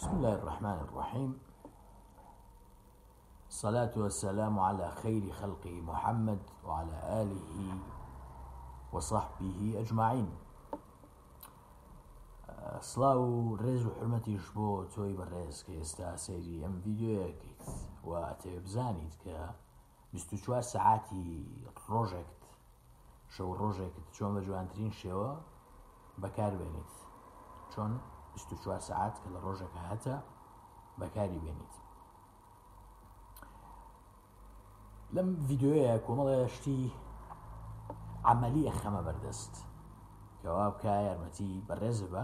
بسم الله الرحمن الرحيم الصلاة والسلام على خير خلق محمد وعلى آله وصحبه أجمعين صلاة ڕێز و حرمەتیش توي تۆی بەڕێز کە ام فيديو يكيت یددیوەکەیت و كا بستوشوا ساعاتي 24 شو ڕۆژێکت شو مجوان ترين شو بكار بينيت شون 24 سعات کە لە ڕۆژەکە هاتە بەکاری بێنیت لەم یددیوەیە کۆمەڵە شتی عملیە خەمە بەردەست کەوا بکە یارمەتی بەڕێز بە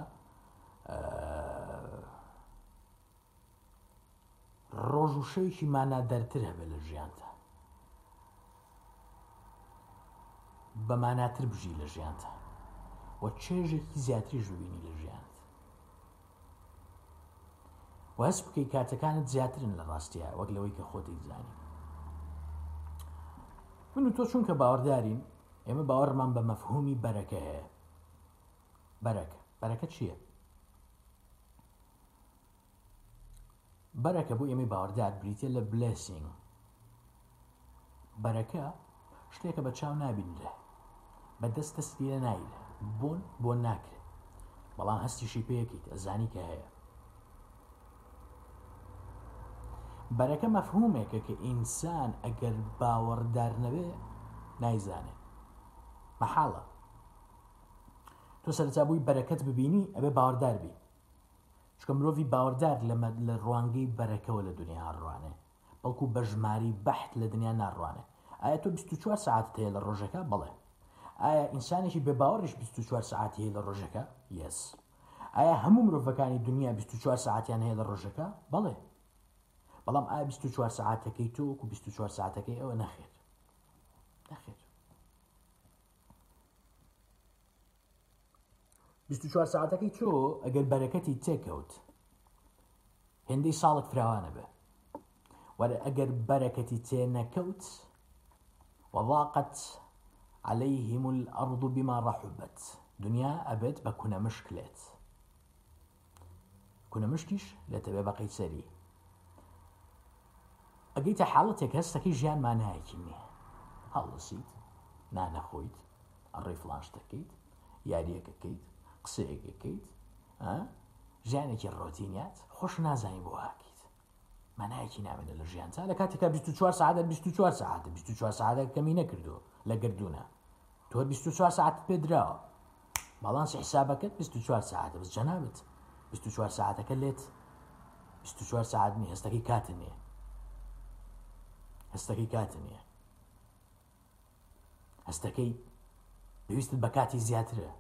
ڕۆژ و شەوێکی مانا دەرتر هەبێ لە ژیانتە بەماناتر بژی لە ژیانتە و چێژێکی زیاتریش ببینی لە ژیان واز بکەی کاتەکانت زیاترن لە ڕاستیە وەک لەوەی کە خۆتی زانی من و تۆ چونکە باوەڕدارین ئێمە باوەڕمان بە مەفهومی بەرەکە هەیە بەرەک بەرەکە چییە بەرەکە بۆ ئێمە باوەڕدار بریتە لە بلسینگ بەرەکە شتێکە بە چاو نبینرە بەدەست دەستی لە نایرە بۆن بۆ ناکرێت بەڵام هەستیشی پێیەکەیت ئەزانی کە هەیە بەرەکە مەفهومێکە کە ئینسان ئەگەر باوەڕدار نەوێ نایزانێ مەحاڵە تۆ سەرچبووی بەرەکەت ببینی ئەبێ باوەڕدار بی چکە مرۆڤ باوەڕدار لەمە لە ڕوانگەی بەرەکەەوە لە دنیا ڕوانێ بەڵکو بە ژماری بەحت لە دنیا ناڕوانێ ئایا تۆ 24 ساعت هەیە لە ڕۆژەکە بڵێ ئایا ئینسانێکی بێ باوەڕش 24 ساعت هەیە لە ڕۆژەکە یس ئایا هەموو مرۆڤەکانی دنیا 24 ساعتیان هەیە لە ڕۆژەکە بڵێ بەڵام ئا آه، 24 ساعتەکەی تۆ وەکو 24 ساعتەکەی ئەوە نەخێت نەخێت 24 ساعتەکەی چۆ ئەگەر بەرەکەتی تێکەوت هێندەی ساڵک فراوانە بێ وەرە ئەگەر بەرەکەتی تێ نەکەوت وەڵاقت عليهم الأرض بما رحبت دنيا أبد بكون مشكلات كنا مشكش لا لە تەبێ ئەگەیتە حاڵەتێک هەستەکەی ژیانمان نایەکی نییە هەڵسییت نانەخۆیت ئەڕێ فلانش دەکەیت یاریەکەکەیت قسەیەکەکەیت ژیانێکی ڕۆتینات خۆش نازانی بۆ هاکەیت مەنایەکی نامێنە لە ژیان تا لە کاتێکا 24 ساعت 24 ساعت 24 ساعت کەمی نەکردو لە گردونە تۆ 24 ساعت پێدراوە بەڵانسی حسابەکەت 24 ساعت بس جەنابێت 24 ساعتەکە لێت 24 ساعت نی هەستەکەی کاتنێ هەستەکەی کاتنیە هەستەکەی پێویستت بە کاتی زیاترە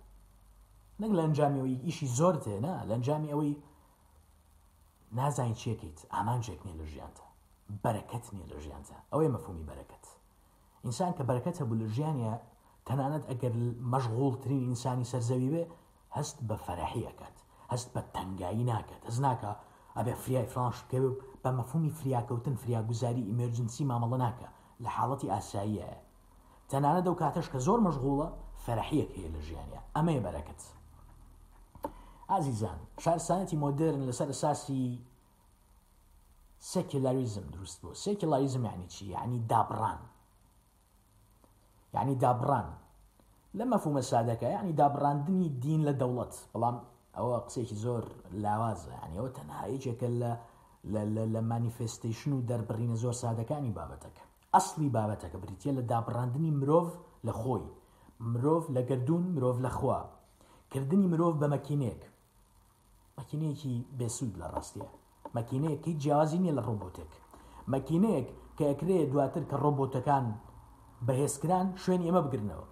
نەک لە ئەنجامیەوەی ئیشی زۆر تێنا لە ئەنجامی ئەوەی نازانین چێکیت ئامانجێک نیە لە ژیانتە بەرەکەت نیە لە ژیانتە ئەوەی مەفهومی بەرەکەت ئینسان کە بەرەکەت هەبوو لە ژیانە تەنانەت ئەگەر مەشغوڵترین ئینسانی سەرزەوی بێ هەست بە فەرەحیەکەت هەست بە تەنگایی ناکەت هەز ناکە ئەبێ فریای فلانش بکەوێ بە مەفهومی فریاکەوتن فریاگوزاری ئیمرجنسی مامەڵە ناکە لە حاڵەتی ئاساییە تەنانە دەو کاتەش کە زۆر مەشغوڵە فەرحیەک هەیە لە ژیانە ئەمەیە بەرەکەت ئازیزان شارسانەتی مۆدرن لەسەر ئەساسی سێکلاریزم دروست بوو سێکلاریزم یعنی چی یعنی دابڕان یعنی دابڕان لە مەفهومە سادەکە یعنی دابڕاندنی دین لە دەوڵەت بەڵام ئەوە قسێکی زۆر لاوازە ینی ئەوە تەنهایەکێکە لە لە مانیفستیشن و دەربڕینە زۆر سادەکانی بابەتەکە ئەسلی بابەتەکە بریتە لە دابڕاندنی مرۆڤ لە خۆی مرۆڤ لە گردون مرۆڤ لە خوا کردنی مرۆڤ بە مەکینێک مەکینەیەکی بێسوود لە ڕاستیە مەکینەیەکی جیازی نیە لە ڕۆبۆتێک مەکینەیەک کە ئەکرێت دواتر کە ڕۆبۆتەکان بەهێزکران شوێن ئێمە بگرنەوە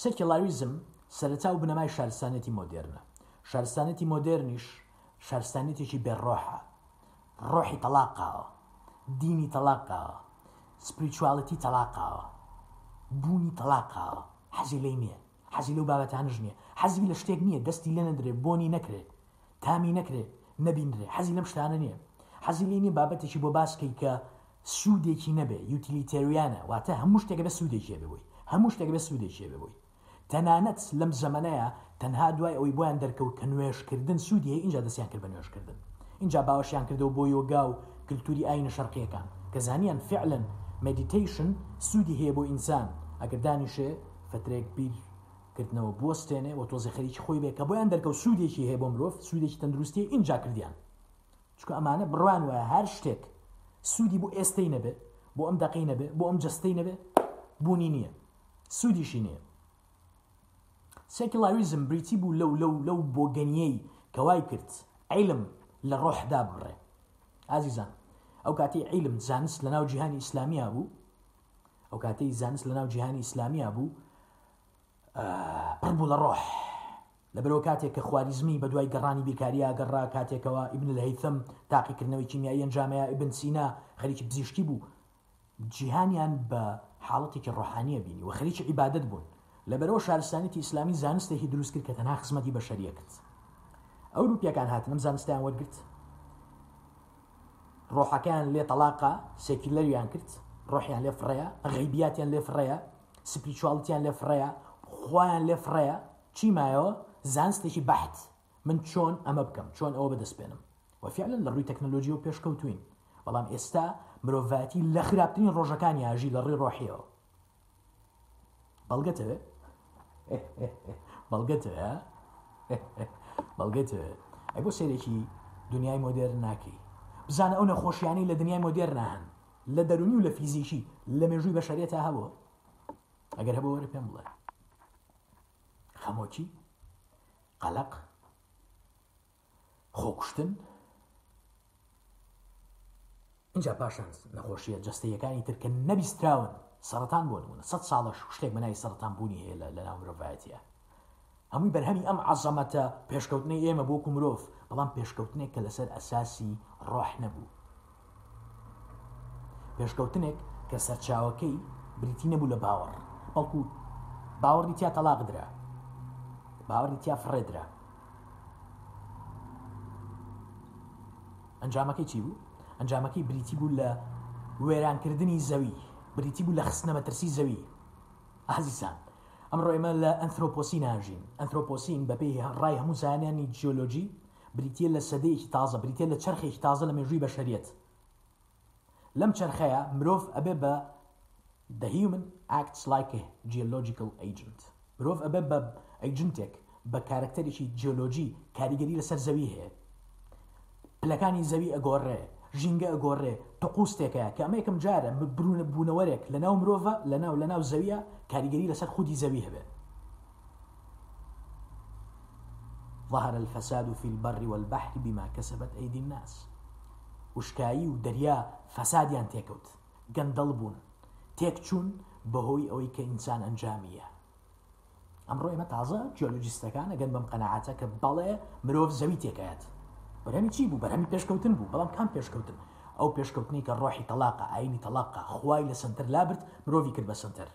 سێکلاویزم سەرچاو بنەمای شارستانەتی مۆدررنە شارستانەتی مۆدررنیش شارستانێتێکی بێڕۆحە ڕۆحی تەلاقاوە دینی تەلاقاوە سپریچواڵەتی تەلاقاوە بوونی تەلاقاوە حەزی لی نییە حەزی لەو بابەتانش نییە حەزی لە شتێک نییە دەستی لە نەدرێت بۆنی نەکرێت تامی نەکرێت نەبینرێ حەزی لەم شتانە نییە حەزی لی نیە بابەتێکی بۆ باسکەی کە سوودێکی نەبێ یوتیلیتەریانە واتە هەموو شتێک بە سوودێکێ ببووی هەموو شتێک بە سوودێکێ ببووی تەنانەت لەم زەمەەیە تەنها دوای ئەوی بۆیان دەرکەوت کە نوێشکردن سوودیە اینجا دەستیان کرد بە نوێشکردن اینجا باوەشیان کردەوە بۆ یۆگا و کللتوری ئاینە شەرقیەکان کە زانیان فعلن مدیتیشن سوودی هەیە بۆ ئینسان ئەگەر دانیشێ فترێک بیرکردنەوە بستێنێ بۆ تۆزی خەریکی خۆی بێ کە بۆیان دەرکەوت سوودێکی هەیە بۆ مرۆڤ سوودێکی تەندروستی اینجا کردیان چکە ئەمانە بڕوان وە هەر شتێک سوودی بۆ ئێستەی نەبێت بۆ ئەم دەقی نەبێت بۆ ئەم جستەی نەبێت بوونی نییە سوودیشی نییە سێکلاویزم بریتی بوو لەو لەو لەو بۆگەنیەی کەوای کرد عیلم لە ڕۆحدا بڕێ ئازیزان ئەو کاتی عیلم زانست لە ناو جیهانی ئیسلامیا بوو ئەو کاتەی زانست لە ناو جیهانی ئیسلامیا بوو پڕبوو لە ڕۆح لە بەرەوە کاتێک کە خواریزمی بە دوای گەڕانی بیکاریا گەڕا کاتێکەوە ئیبن لە هەیثم تاقیکردنەوەی کیمیایی ئەنجامەیە ئیبن سینا خەریکی پزیشتی بوو جیهانیان بە حاڵەتێکی ڕۆحانیە بینی و خەریکی عیبادت بوون لەبەرەوە شارستانێتی ئیسلامی زانستێکی دروست کرد کە تەنها خزمەتی بە شەریەکرد ئەوروپیەکان هاتن ئەم زانستیان وەرگرت ڕۆحەکان لێ تەلاقا سێکیلەریان کرد ڕۆحیان لێ فڕەیە غیبیاتیان لێ فڕەیە سپیچوالتیان لێ فڕەیە خۆیان لێ فڕەیە چیمایەوە زانستێکی بەحت من چۆن ئەمە بکەم چۆن ئەوە بەدەستپێنم وەفیالن لە ڕووی تەکنەلۆژی و پێشکەوتوین بەڵام ئێستا مرۆڤەتی لە خراپترین ڕۆژەکانی ئاژی لە ڕێ ڕۆحیەوە بەڵگەتەوێت بەڵگەتە بەڵگەتە ئە بۆ سێرێکی دنیای مۆدێر ناکەی بزانە ئەو نەخۆشیانی لە دنیای مۆدێر نان لە دەرونی و لە فیزیکی لە مێژووی بە شەرێتە هەبوو ئەگەر هەبوو وەرە پێم بڵێ خەمۆکی قەلق خۆکوشتن اینجا پاشان نەخۆشیە جستەیەکانی ترکە نەبیستراون سەران بۆ نمونە سە ساڵە شتێک بنای سەران بوونی هەیە لە ناو مرۆڤایەتە هەمووی بەرهەمی ئەم عزەمەتە پێشکەوتنی ئێمە بۆ کومرۆڤ بەڵام پێشکەوتنێک کە لەسەر ئەساسی ڕۆح نەبوو پێشکەوتنێک کە سەرچاوەکەی بریتی نەبوو لە باوەڕ بەڵکو باوەڕی تیا تەلاقدرا باوەڕی تیا فڕێدرا ئەنجامەکەی چی بوو؟ ئەنجامەکەی بریتی بوو لە وێرانکردنی زەوی بریتی بوو لە خستنە مەترسی زەوی ئازیسان ئەمڕۆ ئێمە لە ئەنترۆپۆسی ناژین ئەنترۆپۆسین بەپی ڕای هەموو زانیانی جیۆلۆجی بریتە لە سەدەیەکی تازە بریتە لە چرخێکی تازە لە مێژووی بە شەریەت لەم چرخەیە مرۆڤ ئەبێ بە the human acts like a geological agent مرۆڤ ئەبە بە ئەیجنتێک بە کارکتەرێکی جیۆلۆجی کاریگەری لەسەر زەوی هەیە پلەکانی زەوی ئەگۆڕێ ژینگە ئەگۆڕێ تەقوستێکە کە ئەمێکم جارە برونە بوونەوەرێک لە ناو مرۆڤ لە ناو لە ناو زەویە کاریگەری لەسەر خودی زەوی هەبێت ظهر الفساد في البر والبحر بما كسبت أيدي الناس وشكایی و دەریا فەسادیان تێکەوت گەندەڵ بوون تێکچوون بەهۆی ئەوەی کە ئینسان ئەنجامیە ئەمڕۆ ئمە تازە جیۆلوجیستەکان ئەگەن بەم قەنەعاتە کە بەڵێ مرۆڤ زەوی تێکایەت بەرەمی چی بوو بەرەمی پێشکەوتن بوو بەڵام کام پێشکەوتن ئەو پێشکەوتنی کە ڕۆحی تەلاقە ئاینی تەلاقە خوای لە سنتەر لابرد مرۆڤی کرد بە سنتەر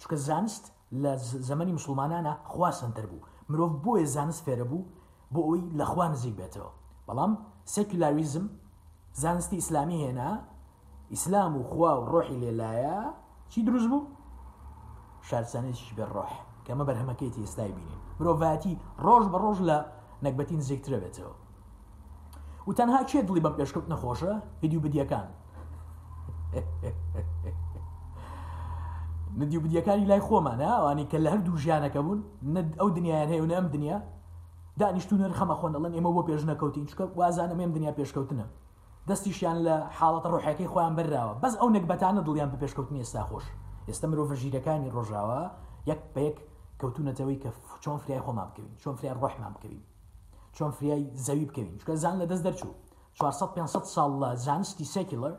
چکە زانست لە زەمەنی مسلمانانە خوا سنتەر بوو مرۆڤ بۆیە زانست فێرە بوو بۆ ئەوی لە خوا نزیک بێتەوە بەڵام سەکولاریزم زانستی ئیسلامی هێنا ئیسلام و خوا و ڕۆحی لێلایە چی دروست بوو شارسانێکیش بێ ڕۆح کەمە بەرهەمەکەیتی ئێستای بینین مرۆڤاتی ڕۆژ بە ڕۆژ لە نەکبەتی نزیکترە بێتەوە و تەنها چێ دڵی بەم پێشکەوت نەخۆشە هدی و بدیەکان ندی و بدیەکانی لای خۆمانە ئەوانی کە لە هەردوو ژیانەکە بوون ئەو دنیایان هەیە و ئەم دنیا دانیشتون خەمە خۆن دەڵێن ئێمە بۆ پێش نەکەوتین چکە وازانم ئێم دنیا پێشکەوتنە دەستیشیان لە حاڵەت ڕۆحەکەی خۆیان بەرراوە بەس ئەو نەکبەتانە دڵیان بە پێشکەوتن ئێستا خۆش ئێستا مرۆڤ ژیرەکانی ڕۆژاوە یەک بەیەک کەوتونەتەوەی کە چۆن فریای خۆمان بکەین چۆن فریان ڕۆحمان بکەین چۆن فریای زەوی بکەین چکە زان لە دەست دەرچوو 500 ساڵ لە زانستی سێکیلەر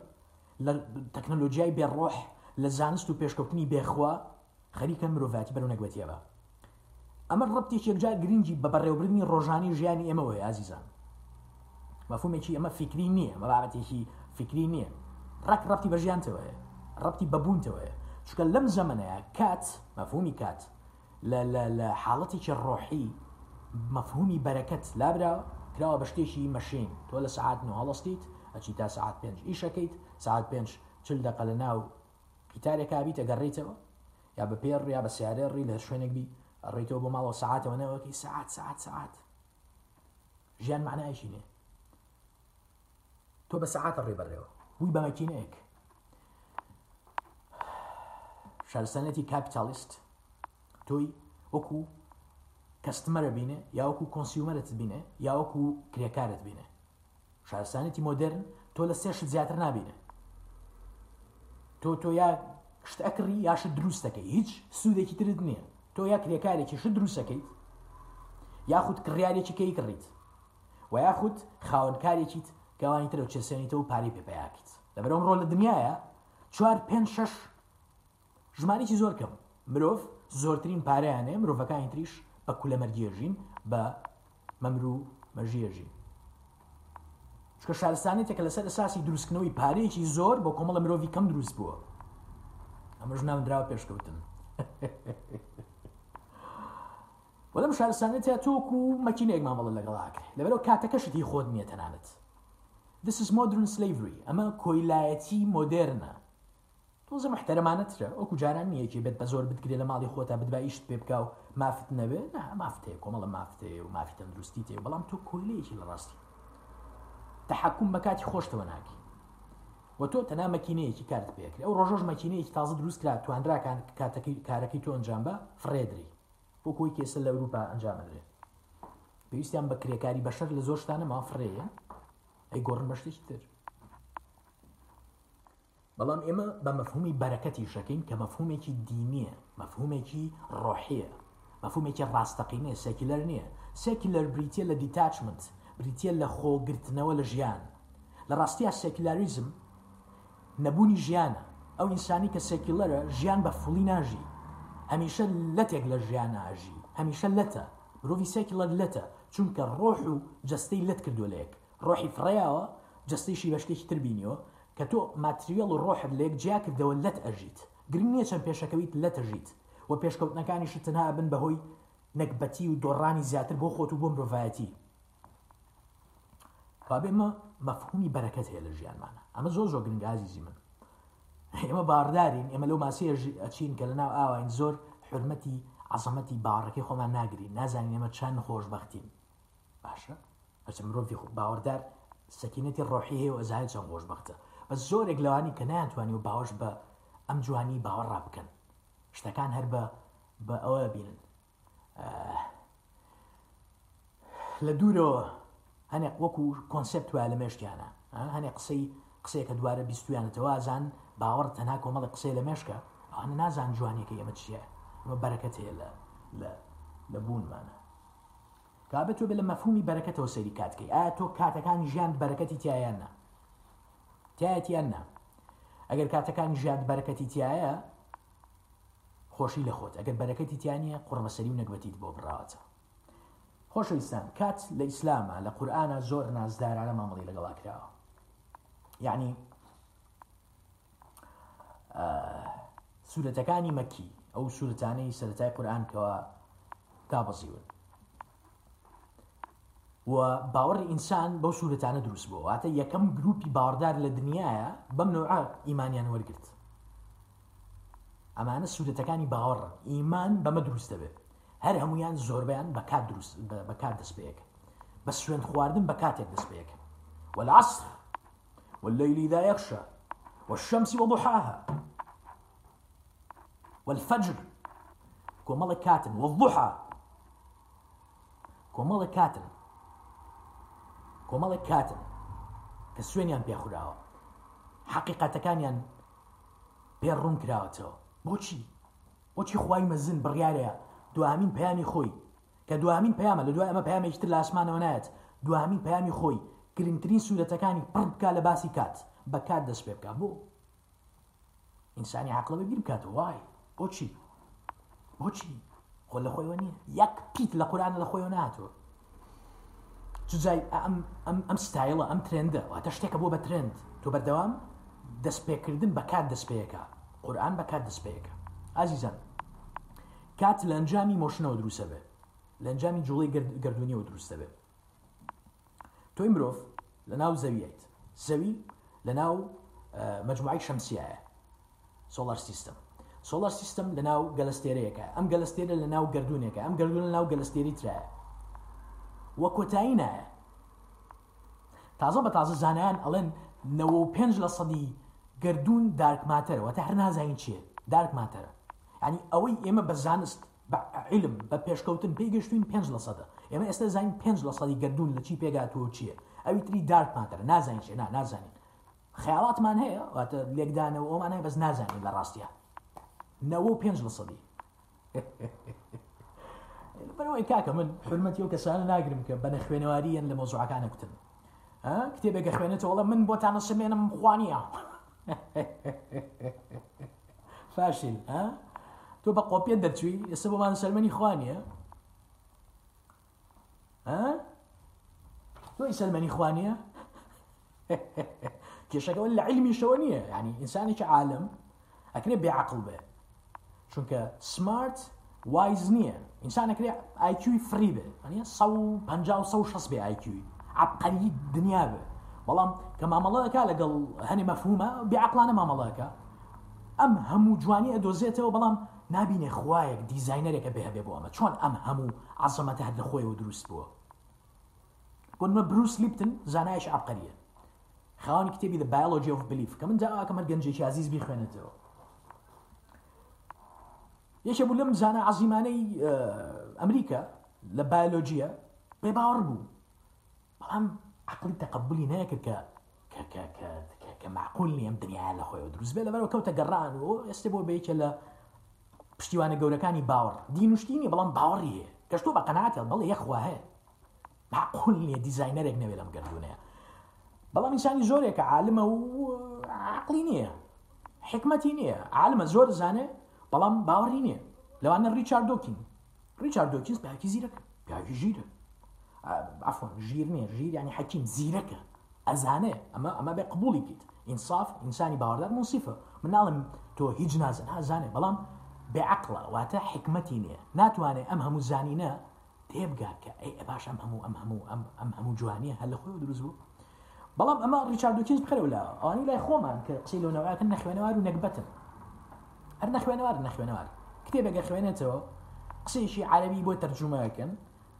لە تەکنەلۆژیای بێڕۆح لە زانست و پێشکەوتنی بێخوا خەریکە مرۆڤاتی بەرو نەگوەتیەوە ئەمە ڕەتی شێکجار گرنگی بە بەڕێوبردننی ڕۆژانی ژیانی ئێمەوەی ئازیزان مەفومێکی ئەمە فکری نییە مەبابەتێکی فکری نییە ڕک ڕەتی بە ژیانتەوەە ڕەتی بەبوونتەوەە چکە لەم زەمنەیە کات مەفومی کات لە حاڵەتێکی ڕۆحی مەفهومی بەرەکەت لابرا کراوە بە شتێکی مەشین تۆ لە سعات نوهڵستیت ئەچی تا سعات پێنج ئیشەکەیت سعات پێنج چل دەقە لە ناو پیتارێکا بی تەگەڕێیتەوە یا بە پێڕ یا بە سیارە ڕی لە شوێنێک بی ڕێیتەوە بۆ ماڵەوە سعاتەوە نەوەکی سعات سعات سعات ژیان معنایشی نێ تۆ بە سعاتە ڕێبەرێەوە وی بەمەکینەیەک شارستانەتی کاپیتالیست تۆی وەکوو کەستمەرە بینێ یاوەکو کۆنسیومەرت بینێ یاوەکو کرێکارت بینێ شارستانێتی مۆدررن تۆ لە سێش زیاتر نبینێ تۆ تۆ یا شت ئەکڕی یاش دروستەکەی هیچ سوودێکی ترت نییە تۆ یا کرێکارێکی ش دروستەکەیت یاخود کڕیارێکی کەی کڕیت و یاخود خاوەنکارێکیت گەوانی ترە چێسێنیتەوە پاری پێپیاکیت لەبەرەوە ڕۆ لە دنیاە چوار پێ شش ژمارێکی زۆر کەم مرۆڤ زۆرترین پارەیانێ مرۆڤەکانی تریش ئەکو لە مەرگێژین بە مەمر و مەژێژین چکە شارستانی تێکە لەسەر ئەساسی دروستکردنەوەی پارەیەکی زۆر بۆ کۆمەڵە مرۆڤ کەم دروست بووە ئەمەژ ناودراوە پێشکەوتن وەڵم شارستانێت یا تۆک و مەکینەیەک مامەڵە لەگەڵاکرێ لەبەرەوە کاتەکەشتی خۆت نیە تەنانەت This is modern slavery ئەمە کۆیلایەتی مۆدررنە تۆزە محتەرەمانەترە ئەوکو جاران نیەکی بێت بە زۆر بگرێ لە ماڵی خۆتا بدبایشت پێ بکە و مافت نەوێ مافتەیە کۆمەڵە مافتەیە و مافی تەندروستی تێ بەڵام تۆ کلەیەکی لە ڕاستی تحکوم بە کاتی خۆشتەوە ناکی وە تۆ تەنا مەکینەیەکی کارت پێکرێ ئەو ڕۆژۆژ مەکینەیەکی تازە دروستکرا توانراکان کاتەکەی کارەکەی تۆ ئەنجام بە فرێدری بۆ کۆی کێسە لە ئەوروپا ئەنجامدرێت پێویستیان بە کرێکاری بەشەر لە زۆشتانە مافرەیە ئەی گۆڕن بەشتێکی تر بەڵام ئێمە بە مەفهومی بەرەکەتی شەکەین کە مەفهومێکی دینیە مەفهومێکی ڕۆحەیە مەفهومێکی ڕاستەقینێ سێکیلەر نییە سێکیلەر بریتە لە دیتاچمنت بریتە لە خۆگرتنەوە لە ژیان لە ڕاستیا سێکیلاریزم نەبوونی ژیانە ئەو ئینسانی کە سێکیلەرە ژیان بە فڵی ناژی هەمیشە لەتێک لە ژیان ئاژی هەمیشە لەتە مرۆڤ سێکیلەر لەتە چونکە ڕۆح و جستەی لەت کردو لەیەک ڕۆحی فڕیاوە جستەیشی بەشتێکی تربینیەوە کە تۆ ماتریۆڵ و ڕۆحت لە یەک جیا کردەوە لەت ئەژیت گرنگ نییە چەند پێشەکەویت لە تەژیت و پێشکەوتنەکانیشت تەنها بن بەهۆی نەکبەتی و دۆڕانی زیاتر بۆ خۆت و بۆ مرۆڤایەتی بابێمە مەفهومی بەرەکەت هەیە لە ژیانمانە ئەمە زۆ زۆر گرنگازیزی من ئێمە باردارین ئێمە لەو ماسیە ئەچین کە لەناو ئاواین زۆر حرمەتی عزەمەتی باڕەکەی خۆمان ناگرین نازانین ئێمە چەند خۆشببختین باشە ئەچ مرۆڤی باوەڕدار سەکینەتی ڕۆحی هەیە و ئەزای چەند خۆشببختە بە زۆرێک لەوانی کە ناتوانانی و باوەش بە ئەم جوانی باوە ڕاب بکەن شتەکان هەر بە بە ئەوە بینن لە دوورەوە هەنێک وەکو کۆنسپت وای لە مێشتیانە هەنێک قسەی قسێکە دوارە بیستویانەتەوازان باوەڕ تەنا کۆمەڵی قسەی لە مێشکە ئەوانە نازان جوانێکی ئێمە چییە وە بەرەکەت هەیە لە لە لە بوونمانە کابەت تۆ بێ لە مەفهومی بەرەکەتەوە سەری کاتکەی ئایا تۆ کاتەکانی ژیان بەرەکەتی تایانە تایەتیان نا ئەگەر کاتەکان ژاد بەرەکەتی تایە خۆشی لە خۆت ئەگەر بەرەکەتی تیانە قڕمەسەری و نەگوەتیت بۆ بڕاتە خۆشەویستان کات لە ئیسلامە لە قورآە زۆر نازدارانە مامەڵی لەگەڵا کراوە یعنی سوورەتەکانی مەکی ئەو سوورەتانەی سەتای قورآانکەوە تابەزیون باوەڕی ئینسان بەو سوورەتانە دروست بوو واتە یەکەم گروپی باوەڕدار لە دنیاە بەم نوعا ئیمانیان وەرگرت ئەمانە سوودەتەکانی باوەڕ ئیمان بەمە دروست دەبێت هەر هەمویان زۆربیان بەکار دروست بەکار دەستپێک بە سوێن خواردن بە کاتێک دەستپێک والعصر والليل إذا يغشى والشمس وضحاها والفجر كومالا كاتن والضحى كومالا كاتن کۆمەڵێک کاتن کە سوێنیان پێخراوە حقیقەتەکانیان پێ ڕوون کراوەتەوە بۆچی بۆچی خی مەزن بڕیارەیە دوامین پەیامی خۆی کە دوامین پەیامە لە دوای ئەمە پامێکتر لاسمانەوە نایەت دوامین پەیامی خۆی گرنگترین سوورەتەکانی پڕ بکە لە باسی کات بەکات دەست پێ بکە بۆ ئینسانی عقلەوە بیر بکات وای بۆچی بۆچی خۆ لە خۆیەوە نیە یەک پیت لە قورانە لە خۆیەوە ناتوە جزای ئەم ستایلە ئەم ترێندە واتە شتێکە بۆ بە ترند تۆ بەردەوام دەستپێکردن بەکات دەستپێکە قورآن بەکات دەستپێکە ئازیزان کات لە ئەنجامی مۆشنەوە دروستە بێ لە ئەنجامی جوڵی گردردونیەوە دروستە بێ تۆی مرۆڤ لە ناو زەوییت زەوی لە ناو مجموعی شەمسیایە سۆلار سیستم سۆلار سیستم لە ناو گەلستێرەیەەکە ئەم گەلستێرە لە ناو گردونێکە ئەم گردون لە ناو گەلستێری ترایە وە کۆتایی نایە تازە بە تازە زانیان ئەڵێن نەوە و پێنج لە سەدی گردون دارکماتەرەوە تا هەر نازانین چیە دارکماتەرە ینی ئەوەی ئێمە بە زانست بەعلم بە پێشکەوتن پێگەشتوین پێنج لە سەدە ئێمە ئێستا زانین پێنج لە سەدی گردون لە چی پێگاتەوە چییە ئەوی تری دارکماتەرە نازانین چێ نازانین خیاڵاتمان هەیە واتە لێکدانەوە ئەومانای بەس نازانین لە ڕاستیە نەوە پێنج لە سەدی بەەوەی کاکە من حرمەتی و کەسانە ناگرم کە بەنە خوێنەواریەن لە مۆزوعەکانە کوتن کتێبێکە خوێنێتەوەڵە من بۆ تاە سمێنم خوانیا فاشین تۆ بە قۆپێن دەچوی ئێستا بۆمان سەرمەنی خوانیە تۆی سەرمەنی خوانیە کێشەکەەوە لە علمی علمي نییە يعني ئینسانێکی عالم اكني بێعقل بێ چونکە سمارت وايز نییە ئینسانەکرێ ئایکیوی فری بێ ئەنیە 16 بێ ئایکیوی عبقەری دنیا بێ بەڵام کە مامەڵەکە لەگەڵ هەنی مەفهومە بیعقلانە مامەڵەکە ئەم هەموو جوانی ئەدۆزێتەوە بەڵام نبینێ خوایەک دیزینەرێکە بێهبێ بۆ ئەمە چۆن ئەم هەموو عزەمەتە هەر لە خۆیەوە دروست بووە بۆنمە بروس لیپتن زانایش عبقەریە خاوەنی کتێبی دە بایلۆجی و بلیف کە من جاکەمە گەنجێکی عزیز بیخوێنێتەوە یەکێ بوو لەم زانە عزیمانەی ئەمریکا لە بایلۆجیە پێ باوەڕ بوو بەڵام عقلی تەقبلی نەکرد کە کە معقولنی ئەم دنیا لە خۆی دروست بێ لەبەرەوە کەوتە گەڕان و ئێستا بۆ بەیەکە لە پشتیوانە گەورەکانی باوەڕ دینوشتینی بەڵام باوەڕی هەیە کەشتۆ بە قەناتە بەڵێ یەخوا هەیە معقول نیە دیزینەرێک نەوێت لەم گەردونەیە بەڵام ئینسانی زۆرێکە عالمە و عقلی نییە حکمەتی نییە عالمە زۆر زانێت بەڵام باوەڕی نییە لەوانە ریچارد دۆکین ریچارد دۆکینس پیاکی زیرەکە پیاکی ژیرە ئەفۆن اه، جیر نیە ژیر ینی حەکیم زیرەکە ئەزانێ اما اما به قبولی بیت ئینصاف ئینسانی منصفه من مناڵم تو هیچ نازن بلام ئازانێ بەڵام بێعقلە واتە حکمەتی نییە ناتوانێت ئەم هەموو زانینە تێبگات کە ئەی باش ئەم هەموو ئەم هەموو ئەم ئەم هەموو جوانیە هەل لە خۆی بلام اما بەڵام ئەمە ریچاردوکیز بخەرەوە لە ئەوانی لای خۆمان کە قسەی لەەوەکن نەخوێنەوار و نەکبەتن هەر نەخوێنەوار نەخوێنەوار کتێبێکگە خوێنێتەوە قسێکی عربی بۆ تەرجمەکەن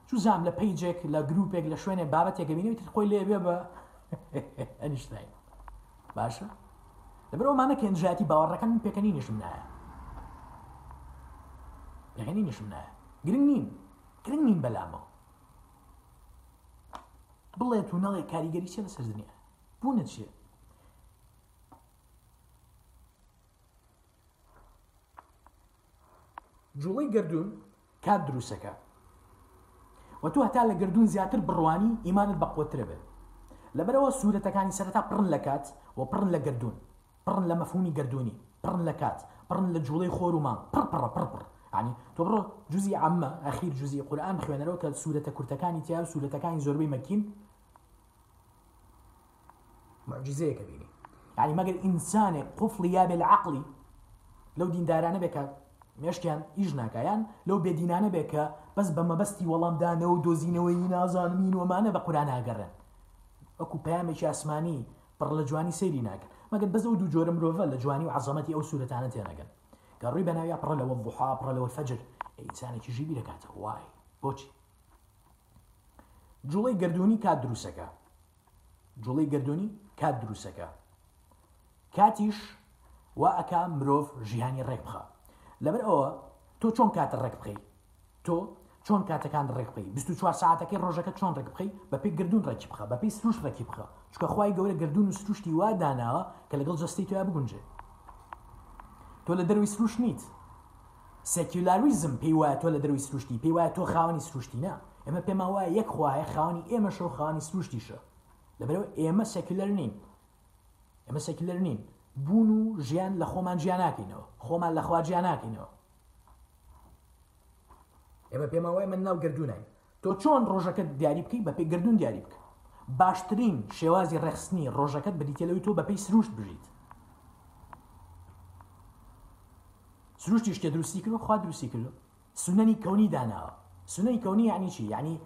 چو زام لە پیجێک لە گرروپێک لە شوێنێ بابەتێکبینیت خۆی لێبێ بە ئەنیشتای باشە لەبەرەوەمانە کێنجاتی باوەڕەکان پێکەنی نیشم نایە پێکەنی نیشم نایە گرنگ نین گرنگ نین بەلامەوە بڵێت و نەڵێ کاریگەری چێ لە سەردنیا بوونە چیە جوڵی گردون کات دروستەکە و تو هەتا لە گردون زیاتر بڕوانی ئیمانت بە قوترە بێت لەبەرەوە سوورەتەکانی سەرەتا پڕن لە کات و پڕن لە گردون پڕن لە مەفهومی گردونی پڕن لە کات پڕن لە جوڵی خۆرومان پڕپڕ پڕپڕ عنی تۆ بڕۆ جوزی ئەممە ئەخیر جوزی قورآان خوێنەرەوە کە سوورەتە کورتەکانی تیا و سوورەتەکانی مكين معجزة معجزەیەکە يعني ما قال إنسان قفل یابێ لە لو دين دارانا بك مێشکیان ئیش ناکایان لەو بێدینانە بێ کە بەس بە مەبەستی وەڵامدانەوە و دۆزینەوەی نازانین ومانە بە قوران ئاگەڕێن ئەکو پامێکی ئاسمانی پڕ لە جوانی سەیری ناکەن مەگەن بەزە و دوو جۆرە مرۆڤە لە جوانی و عزمەتی ئەو سوورەتانە تێنەگەن کە ڕووی بەناوی پڕە لەوە بحا پڕە لەوە فەجر ئەیسانێکی ژیبی دەکاتە وای بۆچی جوڵی گردردونی کات دروسەکە جوڵی گردردونی کات دروسەکە کاتیش وا ئەک مرۆڤ ژیانی ڕێک بخە لەبەر ئەوە تۆ چۆن کاتە ڕێک بخی تۆ چۆن کاتەکان ڕێک بخی 24 ساعتەکە ڕۆژەکە چۆن ڕێک بخی بە پێی گردون ڕێکی بخە بە پێی سروش ڕێکی بخە چکە خی گەورە گردون و سروشتی وا داناوە کە لەگەڵ جستی تویا بگونجێ تۆ لە دەروی سروش نیت سەکیولاریزم پێی وایە تۆ لە دەروی سروشتی پێی وایە تۆ خاوەنی سروشتی نا ئەمە پێما وایە یەک خوایە خاوەنی ئێمە شەو خاوەنی سروشتیشە لەبەرەوە ئێمە سەکیلەر نین ئێمە سەکیلەر نین بوون و ژیان لە خۆمان ژیان ناکەینەوە خۆمان لە خواجیان ناکەینەوە ئێمە پێماوای من ناو گردونای تۆ چۆن ڕۆژەکەت دیاری بکەیت بە پێی گردون دیاری بکە باشترین شێوازی ڕخستنی ڕۆژەکەت بریتێلەوەی تۆ بە پێی سروشت بژیت سروشتی شتە دروستی کردو خوا دروستی کردو سنەنی کەونی داناوە سنەی کەونی یعنی چی یعنی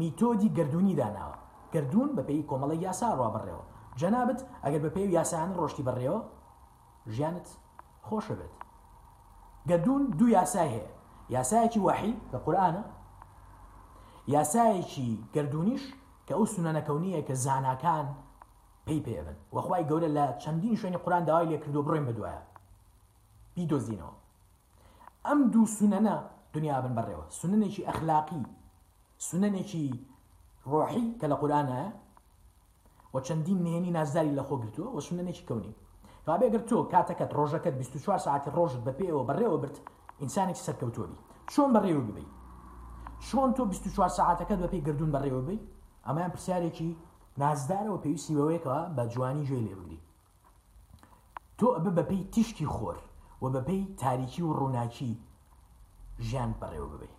میتۆدی گردردونی داناوە گردون بە پێی کۆمەڵی یاسا ڕابڕێەوە جەنابەت ئەگەر بە پێی یاسایان ڕۆشتی بڕێەوە ژیانت خۆشە بێت گەدون دوو یاسای هەیە یاسایەکی وحی لە قورآانە یاسایەکی گردردونیش کە ئەو سونەنەکەونیە کە زانکان پێی پێبن وەخوای گەورە لە چەندین شوێنی قورآان داوای لێ کردو بڕێن بدوایە بیدۆزینەوە ئەم دوو سونەنە دنیا بن بڕێەوە سونەنێکی ئەخلاقی سونەنێکی ڕۆحی کە لە قورآانە و چەندین نێنی نازداری لەخۆ گرتووە و سونەنێکی کەونی ڕابێگر تۆ کاتەکەت ڕۆژەکەت 24 ساعتی ڕۆژت بەپێەوە بەڕێوە برت ئینسانێکی سەرکەوتۆبی چۆن بەڕێوە ببی چۆن تۆ 24 ساعتەکەت بەپی گردون بەڕێوە بی ئەمایان پرسیارێکی نازدارەوە پێویستی بەوەیەکەوە بە جوانی جوێ لێبگری تۆ ئەبە بەپی تیشتی خۆر و بەپی تاریکی و ڕووناکی ژیان بەڕێوە ببی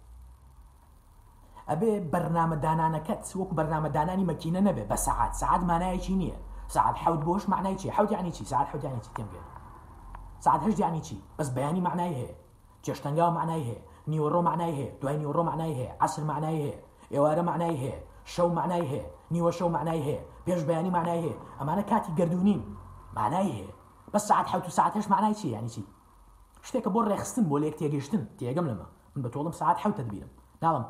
ئەبێ بەرنامەدانانەکەت وەکو بەرنامەدانانی مەکینە نەبێ بە سعات سعات مانایەکی نییە سعات حەوت بۆش معنای چی حوت یانی چی سعات حوت یانی چی تێم بێت سعات هەشت یانی چی بەس بەیانی معنای هەیە چێشتەنگا معنای هەیە نیوەڕۆ معنای هەیە دوای نیوەڕۆ معنای هەیە عسر معنای هەیە ئێوارە معنای هەیە شەو معنای هەیە نیوە شەو معنای هەیە پێش بەیانی معنای هەیە ئەمانە کاتی گردردونین معنای هەیە بەس سعات حوت و ساعتش معنای چی یانی چی شتێکە بۆ ڕێخستن بۆ لێک تێگەشتن تێگەم لەمە من بە تۆڵم سعات حوتە دەبیرم ناڵم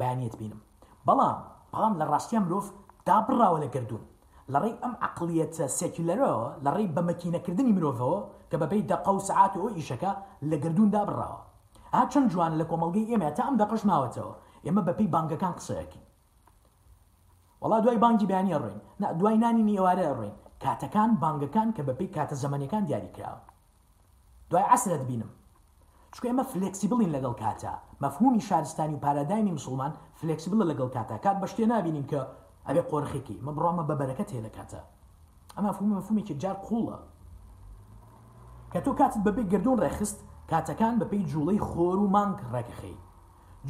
بەیانێت بینم بەڵام بەڵام لە ڕاستیان مرۆڤ دابڕاوە لە گردون لەڕێی ئەم عقلیەتە سێکیلەرەوە لە ڕێی بەمەکینەکردنی مرۆڤەوە کە بەبەی دەقە و سعاتەوە ئیشەکە لە گردون دابڕاوە ها چەند جوان لە کۆمەڵگەی ئێمە تا ئەم دەقش ماوەتەوە ئێمە بەپی بانگەکان قسەیەکی وڵا دوای بانگی بیانی ڕێن دوای نانی نیێوارە ڕێن کاتەکان بانگەکان کە بەپی کاتە زەمانەکان دیاریکراوە دوای عسرت بینم چکە ئێمە فلکسیبلین لەگەڵ کاتە مەفهومی شارستانی و پارادایمی مسلمان فلکسیبل لەگەڵ کاتە کات بە شتێ نبینین کە ئەوێ قۆرخێکی مە بڕامە بەبەرەکەت هێ لە کاتە ئەمە فوم مەفهومێکی جار قوڵە کە تۆ کاتت بەبێ گردون ڕێخست کاتەکان بەپی جوڵەی خۆر و مانگ ڕێکخی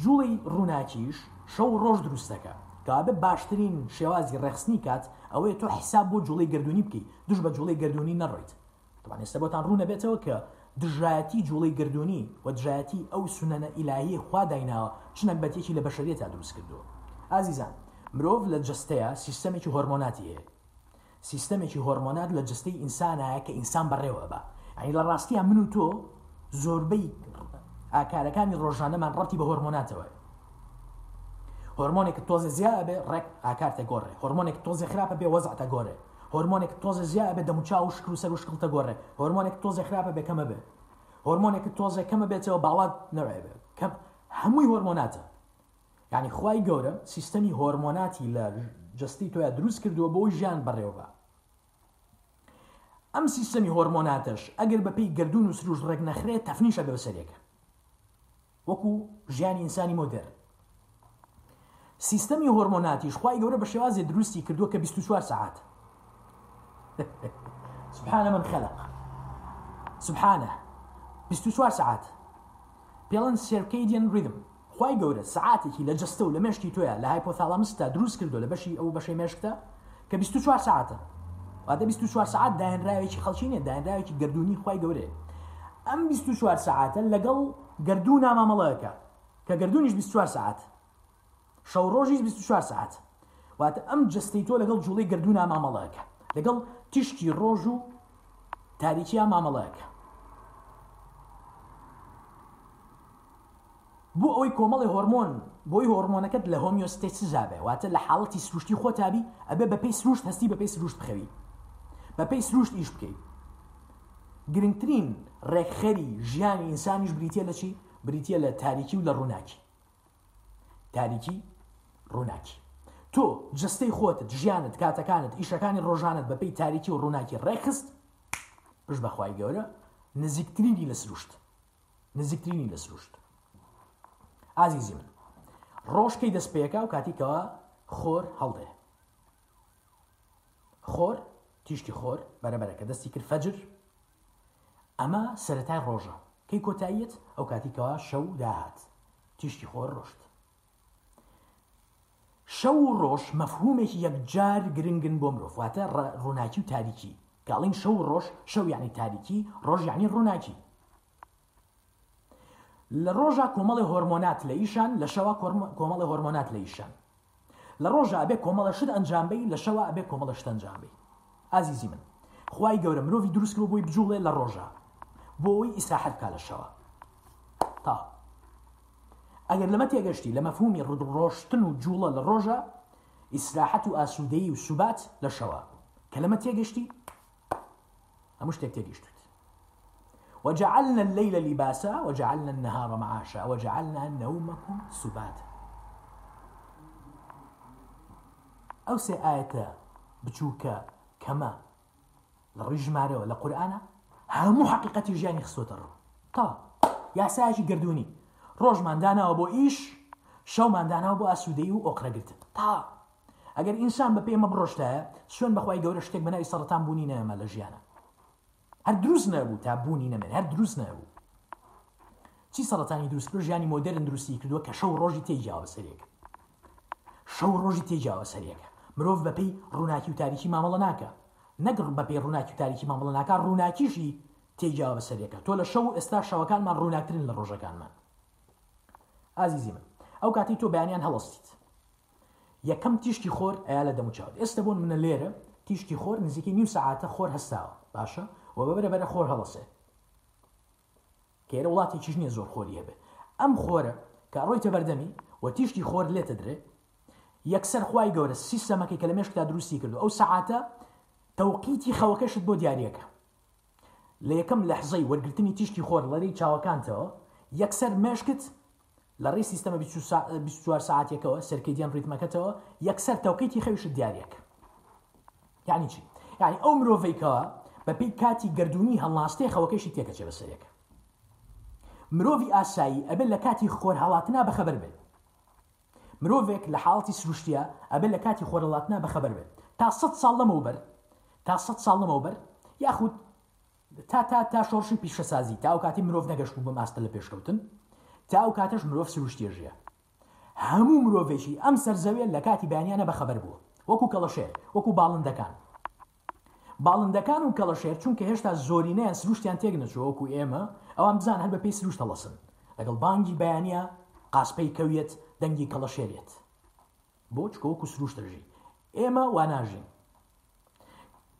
جوڵی ڕووناکیش شەو ڕۆژ دروستەکە کابێ باشترین شێوازی ڕێخستنی کات ئەوەیە تۆ حیساب بۆ جوڵی گردونی بکەی دوش بە جوڵی گردونی نەڕیت توان ئێستا بۆتان ڕوونە بێتەوە کە دژاتی جوڵی گردوونی و دژاتی ئەو سونەنە ئیلایی خوا دایناوە چنە بەتێکی لە بەشرێت تا دروست کردووە ئازیزان مرۆڤ لە جستەیە سیستەمێکی هۆرمۆناتی هەیە سیستەمێکی هۆرمۆنات لە جستەی ئینسانایە کە ئینسان بڕێوە بە ئەنی لە ڕاستیان من و تۆ زۆربەی ئاکارەکانی ڕۆژانەمان ڕەتی بە هۆرمۆناتەوە هۆرمۆنێک تۆزە زیابێ ڕێک ئاکارتە گۆڕێ هۆرمۆنێک تۆزی خراپە بێ وەزعتە گۆڕێ هۆرمۆنێک تۆزە زیایە بێ دەموچا و شکر و سەر و شکڵتە گۆڕێ هۆرمۆنێک تۆزە خراپە بێکەمە بێ هۆرمۆنێکی تۆزە کەمە بێتەوە باڵات نەڕێ بێ کەم هەمووی هۆرمۆناتە یعنی خی گەورە سیستەمی هۆرمۆناتی لە جستی تۆیە دروست کردووە بۆ ژیان بەڕێوە ئەم سیستەمی هۆرمۆناتش ئەگەر بەپی گردون و سروش ڕێک نەخرێت تەفنیشە بەسەرێک وەکو ژیانی ئینسانی مۆدر سیستەمی هۆرمۆناتیش خی گەورە بە شێوازێ دروستی کردووە کە 24 ساعت سبحانە من خەلق سبحانە 24 سعات پێڵەن سێرکەیدیان ریدم خی گەورە سعاتێکی لە جستە و لە مشکی توۆە لە هایپۆثاڵامستا دروست کردو لە بەشی ئەو بەشەی مێشکتە کە 24 ساعتە وادە 24 ساعت داهێنراوێکی خەڵچینە داهێنراوێکی گردردونی خی گەورێ ئەم 24 ساعتە لەگەڵ گردوو نامامەڵەکە کە گردردونیش 24 ساعت شەو ڕۆژیش 24 ساعت واتە ئەم جستەی تۆ لەگەڵ جوڵی گردوو نامامەڵەکە لەگەڵ تشکی ڕۆژ و تاریکییا مامەڵەکە بۆ ئەوەی کۆمەڵی هۆرمۆن بۆی هۆرمۆنەکەت لە هۆمیۆستێ سزابێ واتە لە حاڵەتی سروشتی خۆتابی ئەبێ بە پێی سروشت هەستی بە پێی سروشت بخەوی بە پێی سروشت ئیش بکەیت گرنگترین ڕێکخەری ژیانی ئینسانیش بریتە لە چی بریتە لە تاریکی و لە ڕووناکی تاریکی ڕووناکی تۆ جستەی خۆتت ژیانت کاتەکانت ئیشەکانی ڕۆژانت بەپی تاریکی و ڕووناکی ڕێکخست پش بەخوای گەورە نزیکترینی لە سروشت نزیکترینی لە سروشت ئازیزی من ڕۆژکەی دەستپێکا و کاتیکەوە خۆر هەڵدێ خۆر تیشتی خۆر بەرەبەرەکە دەستی کرد فەجر ئەمە سەتای ڕۆژە کەی کۆتاییت ئەو کاتیکەوە شەو داهات تیشتی خۆر ڕۆشت شەو و ڕۆژ مەفهومێکی یەکجار گرنگن بۆ مرۆڤواتە ڕووناکی و تاریکی کاڵین شەو ڕۆژ شەو یعنی تاریکی ڕۆژ یعنی ڕووناکی لە ڕۆژە کۆمەڵی هۆرمۆنات لە ئیشان لە شەوە کۆمەڵی هۆرمۆنات لە ئیشان لە ڕۆژە ئەبێ کۆمەڵە شت ئەنجامبی لە شەوە ئەبێ کۆمەڵە شت ئەنجامبی ئازیزی من خی گەورە مرۆڤی دروستکرۆ بۆی بجوڵێ لە ڕۆژە بۆ ئەوی ئیساحەت کا لە شەوە تا ئەگەر لەمە تێگەشتی لما مەفهومی روشتن و جوڵە لە ڕۆژە ئیسراحەت و ئاسوودەی و سوبات لە شەوە کە لەمە تێگەشتی وجعلنا الليل لباسا وجعلنا النهار معاشا وجعلنا نومكم سباتا أو سي آية بتشوكا كما لە ولا قرآن قورآانە هەموو حقیقەتی ژیانی خسۆتە ڕوو يا ساجي قردوني ڕۆژمانداناوە بۆ ئیش شەومانداناوە بۆ ئاسوودەی و ئۆقرەگرتن تا ئەگەر ئینسان بە پێمە بڕۆشتایە سوێن بەخوای گەورە شتێک بەناوی سەرتان بوونی نەمە لە ژیانە هەر دروست نەبوو تا بوونی نەمێن هەر دروست نەبوو چی سەڵەتانی دروستکرد ژیانی مۆدەرن درستی کردووە کە شەو ڕۆژی تێجیاوە سەرێک شەو ڕۆژی تێجیاوە سەرێک مرۆڤ بەپی ڕووناکی و تاریکی مامەڵە ناکە نەگەڕ بەپی ڕووناکی و تاریکی مامەڵە ناکە ڕووناکیشی تێجیاوە سەرێکە تۆ لە شەو ئێستا شەوەکانمان ڕووناکترین لە ڕۆژەکانمان ئازیزی من ئەو کاتی تۆ بەیانیان هەڵستیت یەکەم تیشتی خۆر ئایا لە دەموچاوت ئێستا بۆن منە لێرە تیشتی خۆر نزیکی نی سعاتە خۆر هەستاوە باشە و بەبرە بەرە خۆر هەڵسێ کێرە وڵاتی چش نیە زۆر خۆری هەبێ ئەم خۆرە کە ڕۆیتە بەردەمی و تیشتی خۆر لێتە درێ یەکسەر خی گەورە سیستەمەکە کە لە مێشکدا دروستی کردو ئەو سعاتە تەوقیتی خەوەکەشت بۆ دیارەکە لە یەکەم لەحزەی وەرگرتنی تیشتی خۆر لەرەی چاوەکانتەوە یەکسەر مێشکت لە ڕێی سیستەمە 24 ساعتێکەوە سەرکەیدیان ڕیتمەکەتەوە یەکسەر تەوقیتی خەویش دیارێک یعنی چی یعنی ئەو مرۆڤیکەوە بە پێی کاتی گردردونی هەڵناستی خەوەکەشی تێکەچێ بە سەرێک مرۆڤ ئاسایی ئەبێت لە کاتی خۆر هاڵاتنا بەخەبەر بێت مرۆڤێک لە حاڵی سروشتیە ئەبێت لە کاتی خۆرەڵاتنا بەخەبەر بێت تا 100 ساڵ لەمەوبەر تا 100 ساڵ لەمەوبەر یاخود تا تا تا شۆڕشی پیشەسازی تا ئەو کاتی مرۆڤ نەگەشت بۆ ماستە لە پێشکەوتن تا ئەو کاتەش مرۆڤ سروشتێژە هەموو مرۆڤێکی ئەم سەرزەوێت لە کاتی بانیانە بەخەبەر بووە وەکو کەڵەشێر وەکو باڵندەکان باڵندەکان و کەڵەشێر چونکە هێشتا زۆرینەیە سروشتیان تێک نەچوەکو ئێمە ئەوان بزان هەر بە پێی سروشتە لەسن لەگەڵ بانگی بەیانە قاسپەی کەویێت دەنگی کەڵەشێرێت بۆ چکۆکو سروشتەژی ئێمە واناژین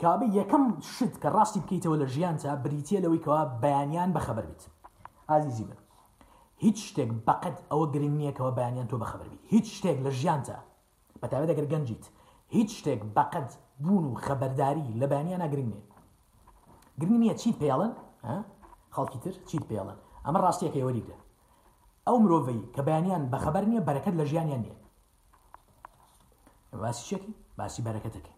کابە یەکەم شت کە ڕاستی بکەیتەوە لە ژیان تا بریتە لەوەی کەوا بەیانیان بەخەبەر بیت ئازیزی من هیچ شتێک بەقەت ئەوە گرنگ نییەکەوە بەیانیان تۆ بەخبربی هیچ شتێک لە ژیانتە بەتاوێت دەگەر گەنجیت هیچ شتێک بەقەت بوون و خەبەرداری لە بەیانیان ناگرنگێ گرنگ نییە چیت پێڵن خەڵکی تر چیت پێڵن ئەمە ڕاستیەکەی وەریگرە ئەو مرۆڤی کە بەیانیان بەخەبەر نییە بەرەکەت لە ژیانیان نییە باسی چێکی باسی بەرەکەتەکەی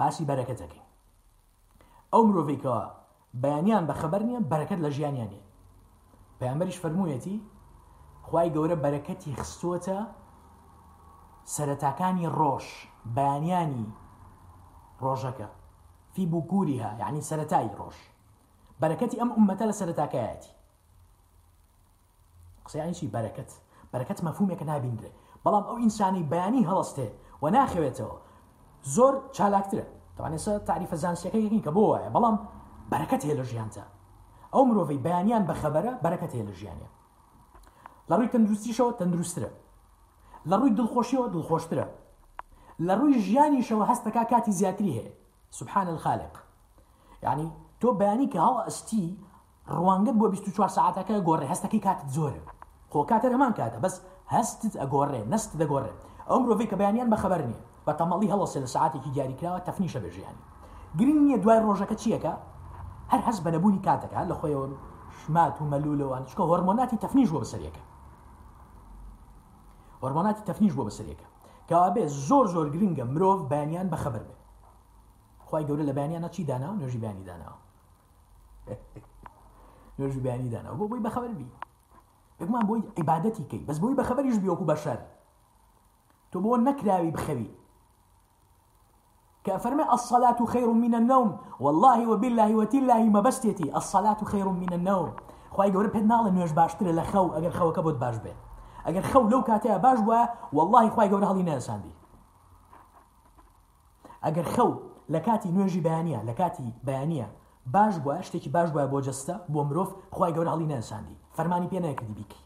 باسی بەرەکەتەکەی ئەو مرۆڤێکەوە بەیانیان بەخەبەر نییە بەرەکەت لە ژیانیان نیە پەیامەریش فەرموویەتی خی گەورە بەرەکەتی خستووەتە سەرەتاکانی ڕۆژ بەیانیانی ڕۆژەکە فی ها یعنی سەتایی ڕۆژ بەرەکەتی ئەم عومەتە لە سەرتاکایەتی قسەیانیشی بەرەکەت بەرەکەت مەفومێکە نابیندرێ بەڵام ئەو ئینسانی بەیانی هەڵستێ و ناخەوێتەوە زۆر چالاکترە توانێت تعریفە زانسیەکە یەکین کە بۆ وایە بەڵام بەرەکەت هێ لە ژیانتە ئەو مرۆڤی بەیانیان بە خەبەرە بەرەکەت هەیە لە ژیانە لە ڕووی تەندروستیشەوە تەندروسترە لە ڕووی دڵخۆشیەوە دڵخۆشترە لە ڕووی ژیانیشەوە هەستەکە کاتی زیاتری هەیە سبحان الخالق یعنی تۆ بەیانی کە هاو ئەستی ڕوانگت بۆ 24 ساعتەکە گۆڕێ هەستەکەی کاتت زۆرە خۆ کاتەر هەمان کاتە بەس هەستت ئەگۆڕێ نست دەگۆڕێ ئەو مرۆڤی کە بەیانیان بەخەبەر نیە بە تەمەڵی هەڵەسێ لە سعاتێکی دیاریکراوە تەفنیشە بێژیانی گرین نیە دوای ڕۆژەکە چیەکە هەر هەست بە نەبوونی کاتەکە لە خۆیەوە شمات و مەلوولەوان چکە هۆرمۆناتی تەفنیش بۆ بەسەرەکە هۆرمۆناتی تەفنیش بۆ بەسەرەکە کەوابێ زۆر زۆر گرنگە مرۆڤ بانیان بەخەبەر بێت خی گەورە لە بانیانە چی داناوە نوێژی بانی داناوە نوێژی بانی داناوە بۆ بۆی بەخەبەر بی بگومان بۆی عیباەتی کەی بەس بۆی بەخەبەریش بیوەکو بەشەر تۆ بۆ نەکراوی بخەوی كفرمي الصلاة خير من النوم والله وبالله وتالله ما بستيتي الصلاة خير من النوم خواهي قورب هد نالا نوش باشتر لخو اگر خو كبوت باش بي اگر خو لو كاتيا باش بوا والله خواهي قورب هالي ناسان دي اگر خو لكاتي نوجي بيانية لكاتي بيانية باش بوا اشتكي باش بوا بوجستا بومروف خواهي قورب هالي ناسان دي فرماني بيانا يكدي بيكي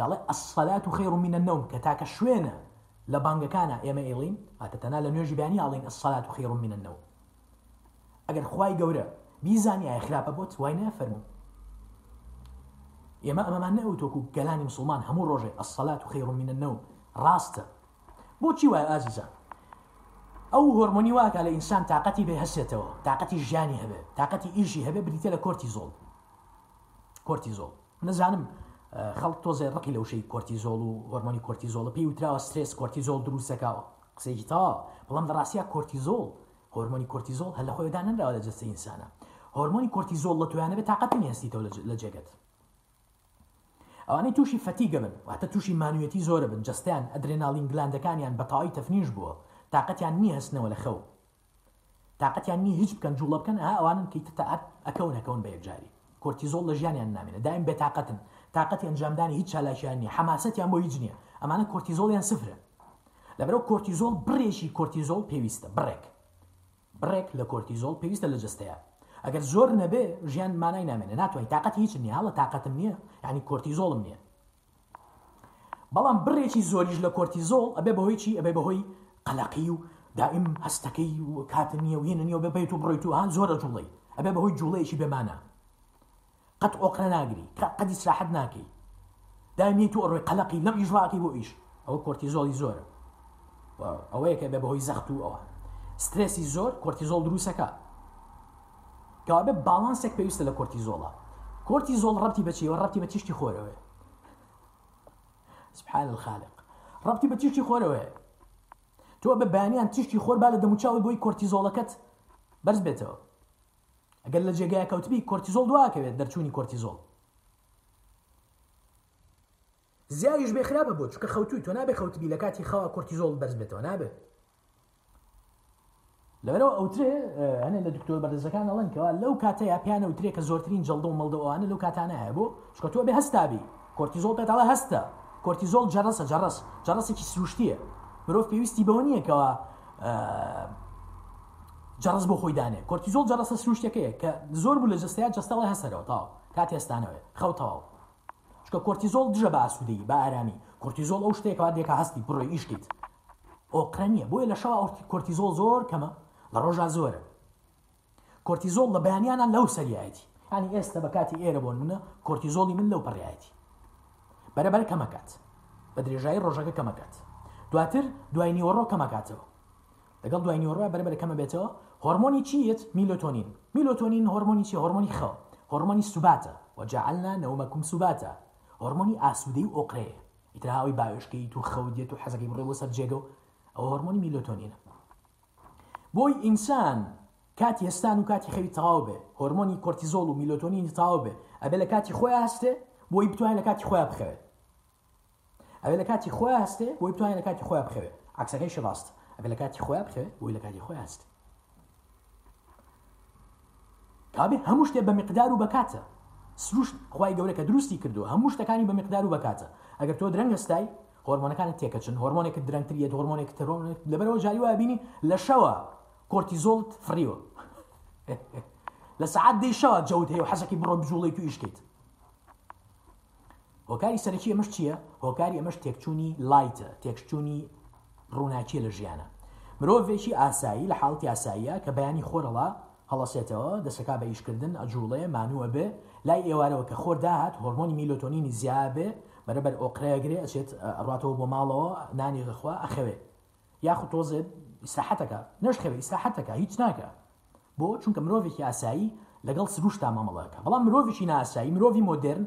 قال الصلاة خير من النوم كتاك شوينه لە بانگەکانە ئێمە ئێڵین ئاتەتەنا لە نوێژی بیانی ئاڵین ئەسەڵات و خێڕم منەوە ئەگەر خی گەورە بیزانی ئای خراپە بۆ توای نەفەرمو ئێمە ئەمەمان نەوتۆکو گەلانی مسلمان هەموو ڕۆژێ ئەسەلات و خێڕم منەوە ڕاستە بۆچی وایە ئازیزان ئەو هۆرمۆنی واکە لە ئینسان تااقەتی بێ هەسێتەوە تااقەتی ژیانی هەبێ تااقەتی ئیژی هەبێ بریتە لە کۆرتی زۆڵ کۆرتی زۆڵ نەزانم خەڵک تۆزێ ڕقی لەو شەی کورتیزۆڵ و هۆرمۆنی کورتیزۆڵ پێی وتراوە سرس کورتیزۆڵ دروستەکەەوە قسەی تا بەڵام ڕاستیا کورتیزۆڵ هۆرمۆنی کورتیزۆڵ هەل لە خۆیدانەراوە لە جستی ئینسانە هۆرمۆنی کورتیزۆڵ لە توانە بە تااقەتی نیستیتەوە لە جێگەت ئەوانەی تووشی فەتیگە بن واتە تووشی مانوێتی زۆرە بن جستیان ئەدرێناڵین گلاندەکانیان بەتاوی تەفنیش بووە تااقەتیان نی هەستنەوە لە خەو تااقەتیان نی هیچ بکەن جوڵە بکەن ئەوانن کەیتە ئەکەون ئەەکەون بە یەکجاری کورتیزۆڵ لە ژیانیان نامێنە دایم بێتاقەتن تااقەتی ئەنجامدانی هیچ چالاکیاننی حماسەتیان بۆ هیچ نییە ئەمانە کورتیزۆڵیان سفرە لەبرەو کورتیزۆل بڕێشی کورتیزۆل پێویستە بڕێک بڕێک لە کورتیزۆل پێویستە لە جستەیە ئەگەر زۆر نەبێ ژیان مانای نامێنە ناتوانین تااقەت هیچ نیە لە تااقەتم نییە ینی کورتیزۆڵم نییە بەڵام بڕێکی زۆریش لە کورتیزۆل ئەبێ بەهۆی چی ئەبێ بەهۆی قەلاقی و دائیم هەستەکەی و کاتنیە و هێننیەوە بەبێت و بڕێت و هاان زۆرە جوڵی ئەبێ بەهۆی جوڵەیەکی بێمانە قەت ئۆقرە ناگری قەدی سراحەت ناکەی دامی تو ئەڕۆی قەلقی لەم ئیژواکی بۆ ئیش ئەوە کورتیزۆڵی زۆرە ئەوەیە کە بێ بەهۆی زەخت و ئەوە سترسی زۆر کورتیزۆڵ دروستەکە کەوابێ باڵانسێک پێویستە لە کورتیزۆڵە کورتیزۆڵ ڕەتی بەچیەوە ڕەتی بە تیشتی خۆرەوەێ سبحان الخالق ڕەتی بە تیشتی خۆرەوەێ تۆ بە بەیانیان تیشتی خۆر با لە دەموچاوی بۆی کورتیزۆڵەکەت بەرز بێتەوە ئەگەر لە جێگای کەوتبی کورتیزۆل دواکەوێت دەرچوونی کورتیزۆل زیایش بێخراپە بۆ چکە خەوتوی تۆ نابێ خەوتبی لە کاتی خەوا کورتیزۆل بەرز بێتەوە نابێت لەەوە ئەوترێ هەنێ لە دکتۆر بەردەزەکان ئەڵەن کەەوە لەو کاتەیە پیانە وترێ کە زۆرترین جەڵدە و مەڵدەوانە لەو کاتانە هەیە بۆ چکە تۆ بێ هەستابی کورتیزۆل پێتاڵە هەستە کورتیزۆل جەڕسە جەڕس جەڕسێکی سروشتیە مرۆڤ پێویستی بەوە نییەکەوە جەرز بۆ خۆی دانێ کۆرتیزۆل جەرەسە سروشتەکەیە کە زۆر بوو لە جستەیە جستەڵە هەسەرەوە تاو کات ئێستانەوەێت خەوتەوە چکە کۆرتیزۆل دژە بە ئاسوودەی بە ئارامی کۆرتیزۆل ئەو شتێکەوە دێکە هەستی پڕۆی ئیشتیت ئۆقرەنیە بۆیە لە شەوە کۆرتیزۆل زۆر کەمە لە ڕۆژە زۆرە کۆرتیزۆل لە بەیانیانە لەو سەریایەتی ینی ئێستا بە کاتی ئێرە بۆ منە کۆرتیزۆلی من لەو پڕایەتی بەرەبەر کەمەکات بە درێژایی ڕۆژەکە کەمەکات دواتر دوای نیوەڕۆ کەمەکاتەوە لەگەڵ دوای نیوەڕۆ بەرەبەر کەمە بێتەوە هرموني تشيت ميلوتونين ميلوتونين هرموني تشي هرموني خ هرموني سباتا وجعلنا نومكم سباتا هرموني اسودي وقريه يتراوي باوشكي تو خوديت تو حزقي بري وسط جيجو او هرموني ميلوتونين بوي انسان کاتی هەستان و کاتی خەوی تەواو بێ هۆرمۆنی کۆرتیزۆڵ و میلۆتۆنینی تەواو بێ ئەبێ لە کاتی خۆی هەستێ بۆی بتوانین لە کاتی خۆیان بخەوێت ئەوێ لە کاتی خۆی هەستێ بۆی بتوانین لە کاتی خۆیان بخەوێت عکسەکەی شڕاست ئەبێ لە کاتی کابێ هەموو شتێ بە مقدار و بەکاتە سروشت خی گەورە کە دروستی کردو هەموو شتەکانی بە مقدار و بەکاتە ئەگەر تۆ درەنگەستای هۆرمۆنەکانت تێکەچن هۆرمۆنێک درەنگتریە هۆرمۆنێک تەرۆنێک لەبەرەوە جاریوە بینی لە شەوە کۆرتیزۆڵت فریوە لە سعات دی شەوە جەوت هەیە و حەزەکی بڕۆ بژوڵی تو یشکیت هۆکاری سەرکی ئەمەش چییە؟ هۆکاری ئەمەش تێکچوونی لایتە تێکچوونی ڕووناچی لە ژیانە مرۆڤێکی ئاسایی لە حڵتی ئاساییە کە بەیانی خۆرەڵە هەڵەسێتەوە دەسەکا بە ئیشکردن ئەجوڵێ مانووە بێ لای ئێوارەوە کە خۆرداهات هۆرمۆنی میلۆتۆنینی زیابێ بەرەبەر ئۆقرەیەگرێ ئەچێت ڕاتەوە بۆ ماڵەوە نانی دەخوا ئەخەوێ یاخود تۆزێت ئیساحەتەکە نشخەوە ئیساحەتەکە هیچ ناکە بۆ چونکە مرۆڤێکی ئاسایی لەگەڵ سروشتا مامەڵەکە بەڵام مرۆڤێکی ناسایی مرۆڤی مۆدررن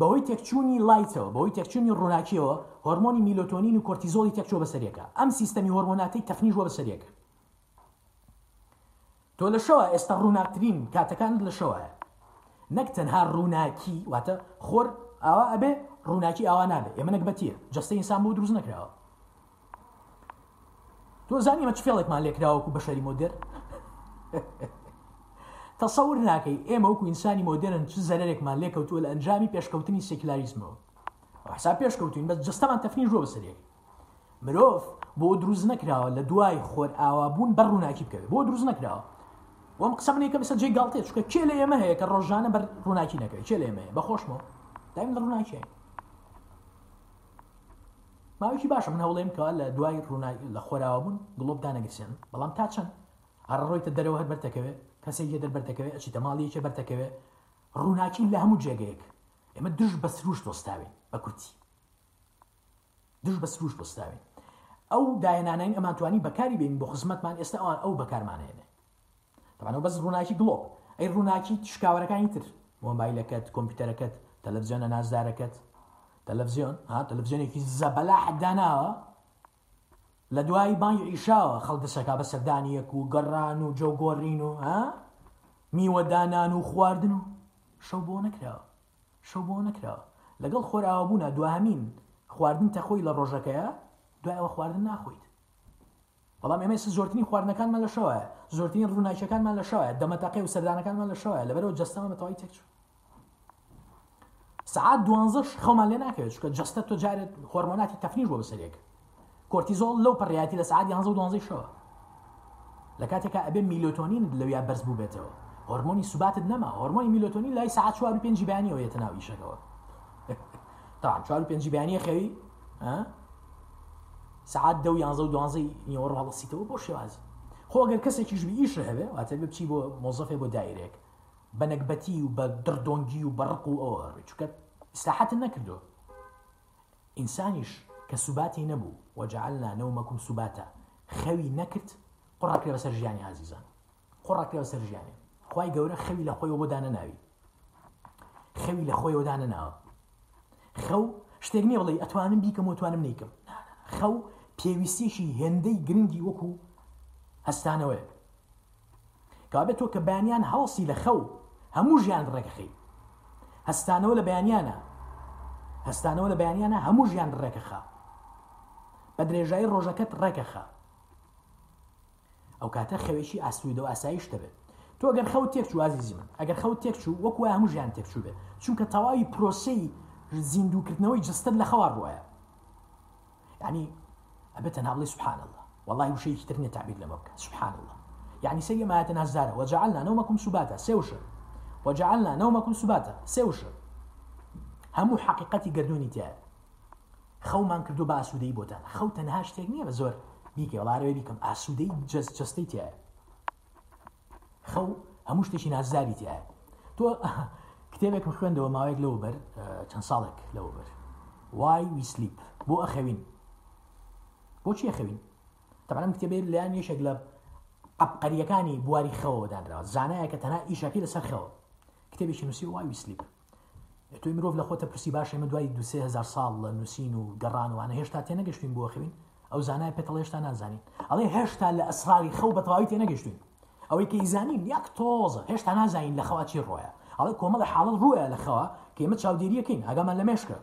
بەوەی تێکچوونی لایتەوە بەوەی تێکچوونی ڕووناکیەوە هۆرمۆنی میلۆتۆنین و کۆرتیزۆڵی تێکچۆ بەسەرێکە ئەم سیستەمی هۆرمۆناتی تەخنیژوە بەسەرێکە تۆ لە شەوە ئێستا ڕووناکترین کاتەکان لە شەوەە نەک تەنها ڕووناکی واتە خۆر ئاوا ئەبێ ڕووناکی ئاوا نابێت ئێمە نەک بەتیە جستە ئینسان بۆ دروست نکراوە تۆ زانی مە فێڵێکمان لێکراوەکو بە شەری مۆدر تەسەور ناکەی ئێمە وکو ئینسانی مۆدرن چ زەرێکمان لێکەوتووە لە ئەنجامی پێشکەوتنی سێکلاریزمەوە حسا پێشکەوتین بە جستەمان تەفنین ڕۆ بەسەرێک مرۆڤ بۆ دروست نەکراوە لە دوای خۆر ئاوابوون بە ڕووناکی بکەوێت بۆ دروست نەکراوە وەم قسە منێککە بەسەر جێ گڵتێ چکە کێ لە ئێمە هەیە کە ڕۆژانە بەر ڕووناکی نەکەی چێ لە ئێمەیە بەخۆشمەوە دایم لە ڕووناکیێ ماوەکی باشە من هەوڵێم کە لە دوای ڕوونای لە خۆراوە بوون گڵۆب دانەگەسێن بەڵام تا چەند هەر ڕۆیتە دەرەوە هەر بەرتەکەوێت کەسێکی دەر بەرتەکەوێت ئەچی تەماڵیەکە بەرتەکەوێت ڕووناکی لە هەموو جێگەیەک ئێمە دژ بە سروش دۆستاوین بە کورتی دژ بە سروش دۆستاوین ئەو داهێنانین ئەمانتوانی بەکاری بین بۆ خزمەتمان ئێستا ئەوان ئەو بەکارمانێنێ طبعا هو بس روناكي جلوب اي روناكي تشكاورا كانتر يعني موبايلكت كمبيوتركت تلفزيون ناس داركت تلفزيون ها تلفزيون في زبلة حد انا لدواي بان يعيشا خلد السكا بس دانيك وقران وجو قورينو ها مي ودانان خواردنو شو بو نكرا شو بو نكرا لقل خورا ابونا دوامين خواردن تخوي لبروجكا دوا خواردن ناخويت بەڵام ئێمە زۆرتنی خواردنەکانمان لە شەوە زۆرترین ڕووناکیەکانمان لە شەوە دەمەتەقی و سەردانەکانمان لە شەوە لەبەرەوە جستەمە بەتەواوی تێکچ سعات دوانزش خەمان لێ ناکەوێت چکە جستە تۆ جارێت خۆرمۆناتی تەفنیش بۆ بەسەرێک کۆرتیزۆڵ لەو پڕیاتی لە سعات 12 شەوە لە کاتێکا ئەبێ میلۆتۆنین لەویا بەرز بوو بێتەوە هۆرمۆنی سوباتت نەما هۆرمۆنی میلۆتۆنی لای سعات چوار پێنج بیانیەوە یەتەناویشەکەەوە تا چوار پێنج بیانیە خەوی ساعات دو يانزا و یانزە و دوانزەی نیوەڕ هەڵسیتەوە بۆ شێوازی خۆگەن کەسێکیش بئیش هەبێ واتە بێ بچی بۆ مۆزەفێ بۆ دایرێک بە نەکبەتی و بە دردۆنگی و بەڕق و ئەوە هەڕێ چکە ئستاحت نەکردو ئینسانیش کە سوباتی نەبوو وەجعلنا نەومەکم سوباتە خەوی نەکرد قڕاکرێ بەسەر ژیانی عزیزان قڕاکرێ بەسەر ژیانی خی گەورە خەوی لە خۆی بۆدانە ناوی خەوی لە خۆی ودانە ناوي خو شتێک نیە اتوانم بيكم بیکەم وتوانم نیکەم خەو پێویستیشی هێندەی گرنگی وەکو هەستانەوەی کابێت تۆ کە بەیانیان هاوسی لە خەو هەموو ژیان ڕێکەخی هەستانەوە لە بەیانیانە هەستانەوە لە بەیانیانە هەموو ژیان ڕێکەخە بە درێژایی ڕۆژەکەت ڕێکەخە ئەو کاتە خەوێکی ئاسوودە و ئاساییشتە بێت تۆ ئەگەر خەو تێکچوازی زیمن ئەگەر خەو تێکچوو وەکو هەموو ژیان تێکچوو بێت چونکە تەواوی پرۆسی زیندوکردنەوەی جستت لە خەوار بواە ینی ئەبێتەنا بڵێ سبحان الله والله وشي ترنیە تعبیر لما بکە سبحان الله يعني سي ما يتنازل وجعلنا نومكم سباتا سيوش وجعلنا نومكم سباتا سيوش همو حقيقتي قردوني تيار خو ما بە بأسودي بۆتان خو تنهاش شتێک نییە بيكي زۆر بیکە بيكم أسودي ئاسوودەی جستەی تایە خو هموش شتێکی نازاری تایە تو كتابك مخوان دو ماويك لوبر تنصالك لوبر لەوە بەر وای بو أخوين بۆچی خەوین تەبانم کتێبێت لایەن یشێک لە ئەبقەریەکانی بواری خەوەدانراوە زانایە کە تەنها ئیشەکەی لەسەر خەوە کتێبێکی نووسی وای ویسلیپ توی مرۆڤ لە خۆتە پرسی باشە مە دوای دو هزار ساڵ لە نووسین و گەڕانوانە هێشتا تێنەگەشتین بۆ خەوین ئەو زانای پێتەڵ هێشتا نازانین ئەڵێ هێشتا لە ئەسراری خەو بەتەواوی تێنەگەشتین ئەوەی کە ئیزانین یەک تۆزە هێشتا نازانین لە خەوا چی ڕۆیە ئەڵێ کۆمەڵە حاڵت ڕووە لە خەوە کێمە چاودێریەکەین ئەگەمان لە مێشکە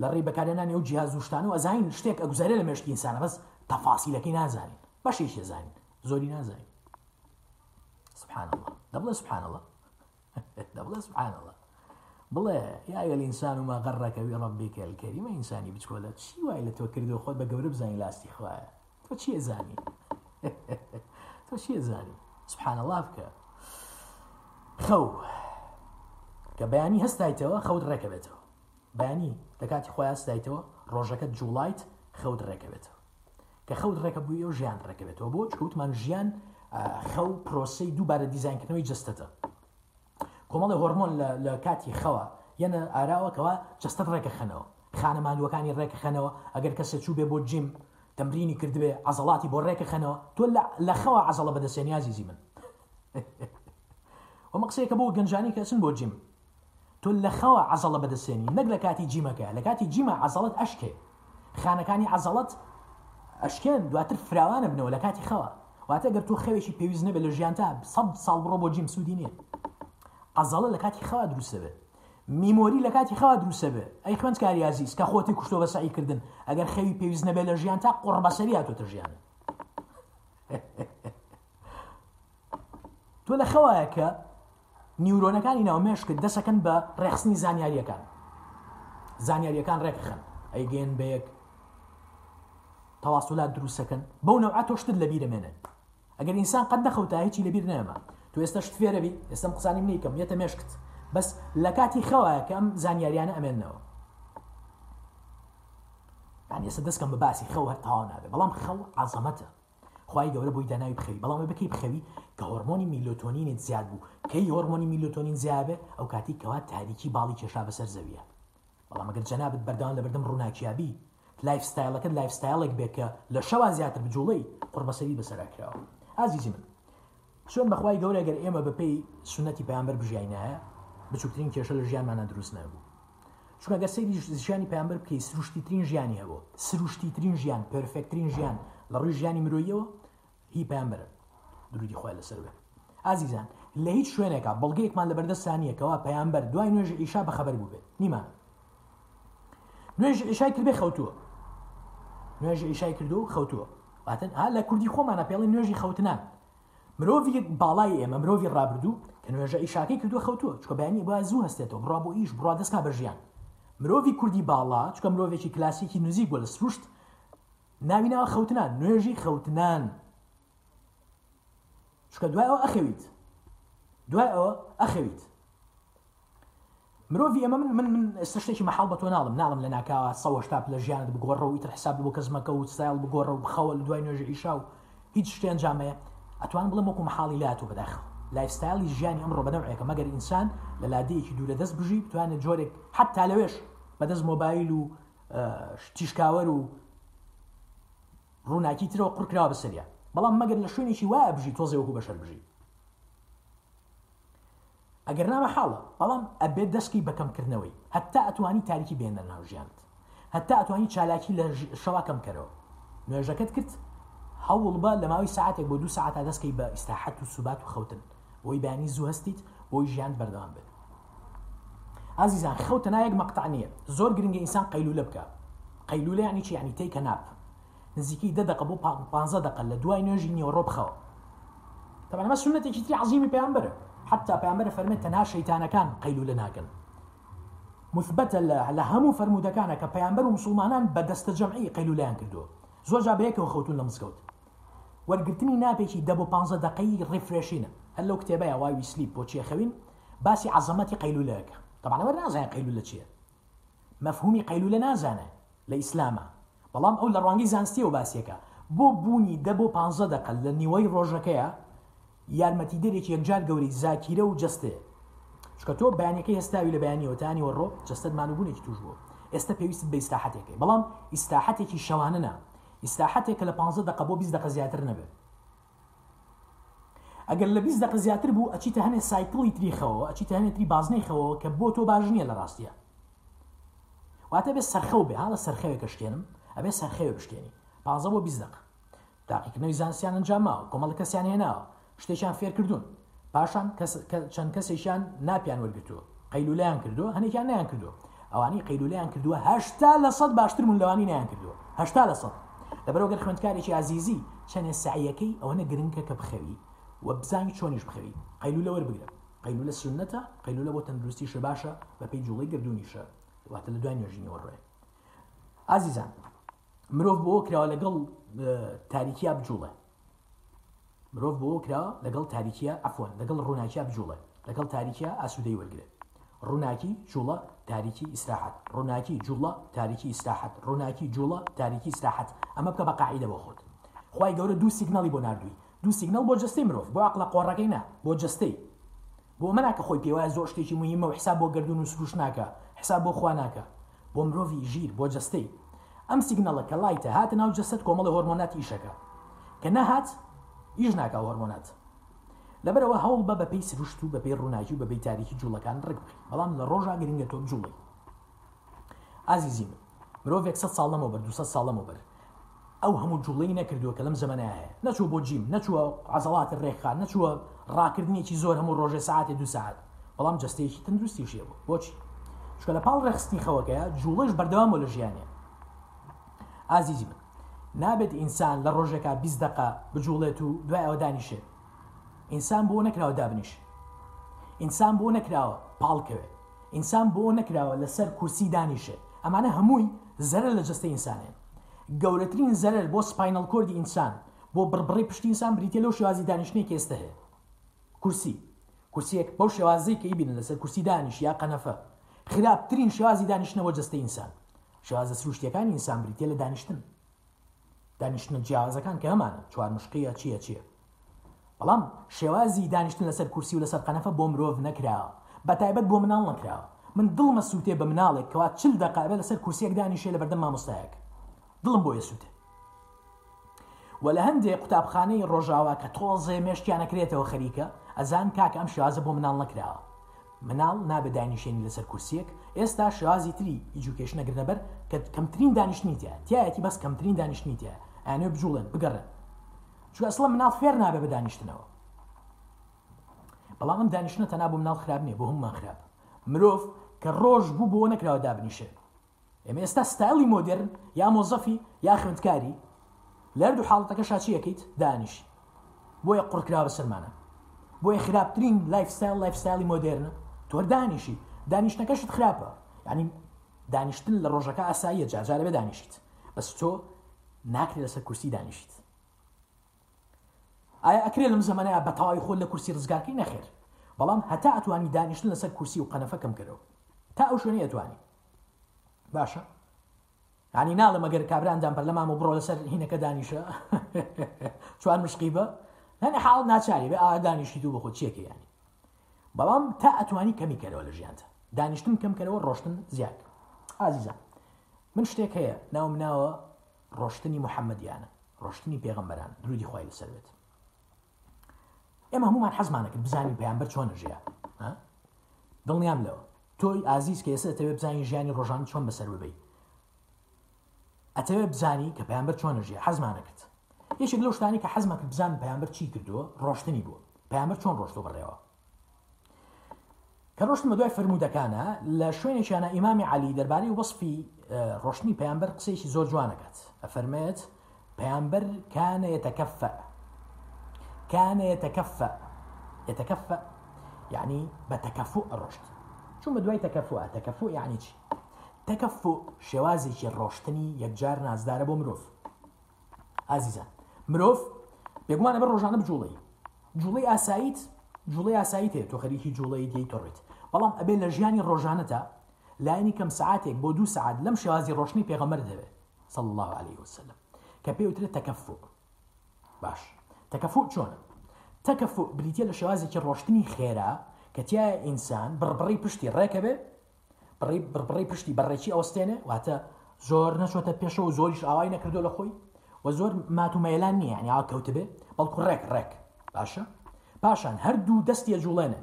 لە ڕێ بەکارێنانی ئەو جیاز زوشتان و ئەزین شتێک ئەگوزارە لە مێشکی ئینسانە بەس تەفاسیلەکەی نازانین بەشێکی زانین زۆری نازانین سبحان الله دەبڵە سبحان الله دەبڵە سبحان الله بڵێ یاە ئینسان و ما گەڕەکەوی ڕبێکە کەریمە ئینسانی بچکۆلە چی وای لە تۆ کردو خۆت بە گەورە بزانین لاستی خوایە تۆ چیە زانی تۆ چیە زانی سبحان الله بکە خەو کە بەیانی هەستایتەوە خەوت ڕێکە بێتەوە بەیانی لە کاتی خۆیان سدایتەوە ڕۆژەکە جوڵایت خەوت ڕێکەوێتەوە کە خەوت ڕێکە بووی و ژیان ڕێکەوێتەوە بۆ چکەوتمان ژیان خەو پرۆسی دووبارە دیزانکردنەوەی جستەتە کۆمەڵی هۆرمۆن لە کاتی خەوە یەنە ئاراوەکەوە جستە ڕێکەخەنەوە خانەمانوەکانی ڕێکەخەنەوە ئەگەر کەسە چوو بێ بۆ جیم تەمرینی کردبێ ئازڵاتی بۆ ڕێکەخەنەوە تۆ لە خەوە عزڵە بەدەسێنیازی زی من ومە قسەیەکە بۆ گەنجانی کەسن بۆ جیم تۆ لە خەوە عزەڵە بەدەسێنی نەک لە کاتی جیمەکە لە کاتی جیمە عزەڵت ئەشکێ خانەکانی عزەڵت ئەشکێن دواتر فراوانە بنەوە لە کاتی خەوە واتە گەر تۆ خەوێکی پێویست نەبێت لە ژیان تا سەب ساڵ بڕۆ بۆ جیم سوودی نیە عزەڵە لە کاتی خەوا دروسەبێت میمۆری لە کاتی خەوا دروسەبێ ئەی خوند کاریازیز کە خۆتی کوشتۆ بەساییکردن ئەگەر خەوی پێویست نەبێت لە ژیان تا قڕبەسەری هاتۆتە ژیانە تۆ لە خەوایەکە نیورۆنەکانی ناومێش کرد دەسەکەن بە ڕێخستنی زانیاریەکان زانیاریەکان ڕێکخن ئەیگەن بەیەک تەواسولات دروستەکەن بەو نەوعات تۆشتر لە بیرەمێنن ئەگەر ئینسان قەت نەخەوتا هیچی لەبییر نەما تو ئێستا شتێرەبی ئێستم قسانی نیکەم یەتە مێشکت بەس لە کاتی خەوایەکە ئەم زانیاریانە ئەمێنەوە ینی ئێستا دەستکەم بە باسی خەو هەر تاوا نابێ بەڵام خەو عزەمەتە خی گەورە بۆی داناوی بخەوی بەڵام بکەی بخەوی کە هۆرمۆنی میلۆتۆنینت زیاد بوو کەی هۆرمۆنی میلۆتۆنین زیابێ ئەو کاتی کەوا تاریکی باڵی کێشا بەسەر زەویە بەڵام ئەگەر جەنابەت بەردان لە بەردەم ڕووناکیابی لایف ستایلەکە لایف ستایلێک بێکە لە شەوا زیاتر بجوڵی قڕبەسەری بەسەرکراوە ئازیزی من چۆن بەخوای گەورە گەر ئێمە بەپی سونەتی پامبەر بژینایە بچووترین کێشە لە ژیانمانە دروست نەبوو چونکە گەسەی ژیانی پامبەر بکەی سروشتی ترین ژیانی هەبوو سروشتی ترین ژیان پرفێکترین ژیان لە ڕووی ژیانی مرۆیەوە هی پامبرن درودی خۆی لەسەر بێت ئازیزان لە هیچ شوێنێکە بەڵگەیەکمان لە بەردەستانیەکەەوە پەیامبەر دوای نوێژ ئیشا بە خەبەر بوو بێت نیمان نوێژ ئیشای کردێ خەوتووە نوێژ ئیشای کردو و خەوتووە باتەن ها لە کوردی خۆمانە پێڵی نوێژی خەوتنان مرۆڤ باڵای ئێمە مرۆڤ ڕابردوو کە نوێژە ئیشاکەی کردووە خەوتووە چکە بەیانی با زوو هەستێتەوە بڕا بۆ ئیش بڕا دەستکا بەژیان مرۆڤی کوردی باڵا چکە مرۆڤێکی کلاسیکی نوزیک بۆ لە سروشت ناوینەوە خەوتنان نوێژی خەوتنان چکە دوای ئەو ئەخەویت دوای ئەوە ئەخەویت مرۆڤ ئەمە من من سشتێکی مەحاڵ بە تۆ ناڵم ناڵم لە ناکاوە سەوەشتا لە ژیانت بگۆڕە و ئیتر حساب بۆ کەزمەکە و سایل بگۆڕە و بخەوە لە دوای نوێژ ئیشا و هیچ شتێن جامەیە ئەتوان بڵم وەکو مەحاڵی لات و بەداخل لایفستایلی ژیانی ئەمڕۆ بەدەمڕێکە مەگەر ئینسان لە لادەیەکی دوورە دەست بژی بتوانێت جۆرێک حتا لەوێش بەدەست مۆبایل و تیشکاوەر و ڕووناکی ترەوە قڕکراوە بەسەریە بەڵام مەگەر لە شوێنێکی وایە بژی تۆزێوەکو بەشەر بژی ئەگەر نامە حاڵە بەڵام ئەبێ دەستکی بەکەمکردنەوەی هەتا ئەتوانی تاریکی بێنە ناوژیانت هەتا ئەتوانی چالاکی لە شەواکەم کەرەوە نوێژەکەت کرد هەوڵ بە لە ماوەی ساعتێک بۆ دو ساعتا دەستکەی بە ئیسراحەت و سوبات و خەوتن بۆی بانی زوو هەستیت بۆی ژیان بەردەوام بێت ئازیزان خەوتە نایەک مەقتانیە زۆر گرنگگە ئینسان قەیلولە بکە قەیلولە ینی چی ینی تیکە ناپ نزيكي ده دقبو بانزا دقا لدوا انرجي نيو روب خوا طبعا ما سنة كتير عظيمة بيامبر حتى بيامبر فرمي تنها شيطانا كان قيلو لنا كان مثبت لهمو فرمو دكانا كبيامبر ومسلمانا بدست جمعي قيلو لنا كدو زوجا بيك وخوتون لمسكوت ورقرتني نابي كي دبو بانزا دقي ريفريشين هل لو كتابا يا واي سليب بوتشي خوين باسي عظمتي قيلو لك طبعا ما نازان قيلو لك مفهومي قيلو لنا زانا لإسلامه بەڵام ئەو لە ڕەنگی زانستی و باسیەکە بۆ بوونی دە بۆ پ دەقل لە نیوەی ڕۆژەکەیە یارمەتی دەرێکی یەکجار گەوری زاکیرە و جستێ چکە تۆ بەیانەکەی هێستاوی لە بەیانیەوەتانی وەڕۆ جستەتمانوبوونێکی توش بوو ئێستا پێویست بە ئستاحاتێکی بەڵام ئستاحاتێکی شەوانەنا ئستاحاتێکە لە 15 دق بۆ 20 دق زیاتر نەبێت ئەگەر لە 20 دق زیاتر بوو ئەچیتە هەنێ سایکڵی تریخەوە ئەچیتە هەنێ تری بازنەیخەوە کە بۆ تۆ باش نییە لە ڕاستیە واتە بێت سەرخەو بێ ها لە سەرخەوێ کەشتێنم ئەبێ سەرخێوی بشکێنی پازە بۆ بیزدەق داقیکردنەوەی زانسییان ئەنجاماوە کۆمەڵ کەسیان هێناوە شتێکیان فێر کردوون پاشان چەند کەسێکیان ناپیان وەرگتووە قەیلولیان کردووە هەنێکیان نیان کردووە ئەوانی قەیلولیان کردووە هەشتا لە سەد باشتر من لەوانی نیان کردووە هەشتا لە سەد لەبەرەوەگەر خوندکارێکی عزیزی چەندێ سعیەکەی ئەوەنە گرنگکە کە بخەوی و بزانانی چۆنیش بخەوی قەیلولە وەربگرە قەیلولە سنەتە قەیلولە بۆ تەندروستی شە باشە بە پێی جوڵی گردونیشە واتە لە دوای نوێژینەوە ڕێ عزیزان مرۆڤ بۆ کرا لەگەڵ تاریکیا بجوڵە مرۆڤ بۆ کرا لەگەڵ تاریکیا ئەفوان لەگەڵ ڕووناکیا بجوڵە لەگەڵ تاریکیا ئاسوودەی وەرگرە ڕووناکی جوڵە تاریکی ئیسراحەت ڕووناکی جوڵە تاریکی ئیسراحەت ڕووناکی جوڵە تاریکی ئیسراحەت ئەمە بکە بە قاعدە بۆ خۆت خی گەورە دوو سیگناڵی بۆ نردووی دوو سیگنال بۆ جستەی مرۆڤ بۆ عقلە قۆڕەکەی نا بۆ جستەی بۆ منناکە خۆی پێوایە زۆر شتێکی مویمە و حساب بۆ گردون و سروش ناکە حساب بۆ خواناکە بۆ مرۆڤی ژیر بۆ جستەی ئەم سیگنەڵە کە لایتە هاتە ناو جەسەد کۆمەڵی هۆرمۆنات ئیشەکە کە نەهات ئیش ناکە هۆرمۆنات لەبەرەوە هەوڵ بە بەپی سروشت و بەپی ڕووناکی و بەبی تاریکی جوڵەکان ڕک بخی بەڵام لە ڕۆژا گرنگە تۆ جوڵی ئازیزی من مرۆڤێک سە ساڵەمەوە بەر دو ساڵەمەوە بەر ئەو هەموو جوڵی نەکردووە کە لەم زمانایە نەچوو بۆ جیم نەچووە عزەڵات ڕێکخان نەچووە ڕاکردنیێکی زۆر هەموو ڕۆژێ ساعتی دو ساعت بەڵام جستەیەکی تەندروستیشێ بۆچی شکە لە پاڵ ڕخستنی خەوەکەە جوڵش بەردەوام و لە ژیانێ ئازیزی بن نابێت ئینسان لە ڕۆژێکا بی دقا بجوڵێت و دوای ئەوە دانیشێت ئینسان بۆ نەکراوە دابنیش ئینسان بۆ نەکراوە پاڵکەوێت ئینسان بۆ نەکراوە لەسەر کورسی دانیشێت ئەمانە هەمووی زەرە لە جستە ئینسانێن گەورەترین زەرر بۆ سپینل کۆردی ئینسان بۆ بربڕی پشتی ئینسان بریتە لەو شێوازی دانیشتنی کێستە هەیە کورسی کورسیەک بەو شێوازەی کە بینن لەسەر کورسی دانیش یا قەنەفە خراپترین شێوازی دانیشتنەوە جستە ئینسان شازە سروشتیەکانی ئینسان بریتێ لە دانیشتن دانیشتن جیازەکان کە هەمانە چوار مشقیە چییە چییە بەڵام شێوازی دانیشتن لەسەر کورسی و لەسەر قەنەفە بۆ مرۆڤ نەکراوە بە تایبەت بۆ مناڵ نەکراوە من دڵمە سووتێ بە مناڵێک کەوا چل دەقابە لەسەر کورسێک دانیشێ لە بەردەم مامۆستایەک دڵم بۆیە سووتێ وە لە هەندێک قوتابخانەی ڕۆژاوا کە تۆزێ مێشتیان نەکرێتەوە خەریکە ئەزان کاکە ئەم شێوازە بۆ مناڵ نەکراوە مناڵ نابێ دانیشێنی لەسەر کورسیەک ئێستا شازی تری ئیجوکیشنە گردەبەر کە کەمترین دانیشتنیتە تایەتی بەس کەمترین دانیشتنیتە ئەێ بجوڵێن بگەڕن چو ئەسڵە مناڵ فێر نابێ بە دانیشتنەوە بەڵام ئەم دانیشتە تەنا بۆ مناڵ خراپ نیە بۆ هەممان خراپ مرۆڤ کە ڕۆژ بوو بۆ نەکراوە دابنیشێ ئێمە ئێستا ستایلی مۆدرن یا مۆزەفی یا خوندکاری لەردوو حاڵەتەکە شاچی یەکەیت دانیشی بۆیە قڕکرا بە سەرمانە بۆیە خراپترین لایفستایل لایفستایلی مۆدررنە تۆر دانیشی دانیشتەکەشت خراپە ینی دانیشتن لە ڕۆژەکە ئاساییە جاجارە بە دانیشت بەس تۆ ناکرێت لەسەر کورسی دانیشت ئایا ئەکرێت لەم زمانەیە بەتەواوی خۆل لە کورسی ڕزگارکەی نەخێر بەڵام هەتا ئەتوانی دانیشتن لەسەر کورسی و قەنەفەکەم کردەوە تا ئەو شوێنی ئەتوانی باشە ینی ناڵە مەگەر کابراندان پەر لەمام و بڕۆ لەسەر هینەکە دانیشە چوان مشقی بە نەنە حاڵ ناچاری بێ ئا دانیشتی دوو بەخۆ چیەکە ینی بەڵام تا ئەتوانی کەمی کەرەوە لە ژیانتە دانیشتن کەمکەرەوە ڕۆشتن زیاد ئازیزان من شتێک هەیە ناو مناوە ڕۆشتنی محەممەدیانە ڕۆشتنی پێغمبەران درودی خی لەسەر بێت ئێمە هەمومان حەزمانەکرد بزانین پێیانبەر چۆن ژەیە دڵنیام لەوە تۆی ئازیز کە ئێستا ئەتەوێ بزانانی ژیانی ڕۆژان چۆن بەسەر ببی ئەتەوێ بزانی کە پێیانبەر چۆنە ژە حەزمانەکرد یەشێک لەو شتانی کە حەزمەکە بزان پەیانبەر چی کردووە ڕۆشتنی بووە پەیامبەر چۆن ڕۆشتۆ بڕێەوە کە ڕۆشتمە دوای فرمودەکانە لە شوێنێکیانە ئیمامی علی دەربارەی وەصفی اه، ڕۆشنی پەیامبەر قسەیەکی زۆر جوانەکەات ئەفەرمێت پەیامبەر کانە یتەکەفە كان يتكفأ يتكفأ يعني بتكفؤ الرشد شو مدوي تكفؤ تكفؤ يعني چی تكفؤ شوازێکی ڕۆشتنی یەکجار نازدارە بۆ مرۆڤ ئازیزە مرۆڤ بێگومانە بە ڕۆژانە بجوڵی جوڵی ئاساییت جوڵی ئاسایی تێ تۆ خەریکی جوڵی دەی تۆڕێت بەڵام ئەبێ لە ژیانی ڕۆژانەتە لاینی کەم سعاتێک بۆ دو سعات لەم شێوازی ڕۆشنی پێغەمەر دەوێت صل الله عليه وسلم کە پێوترێت تەکەفوق باش تەکەفوق چۆنە تەکەفوق بریتە لە شێوازێکی ڕۆشتنی خێرا کە تایە ئینسان بربڕی پشتی ڕێکە بێ بربڕی پشتی بەڕێکی ئەوستێنێ واتە زۆر نەچۆتە پێشە و زۆریش ئاوای نەکردو لە خۆی و زۆر ماتومەلان نییە ینی کەوت بێ بەڵکو ڕێک ڕێک باشە پاشان هەردوو دەستی جوڵێنە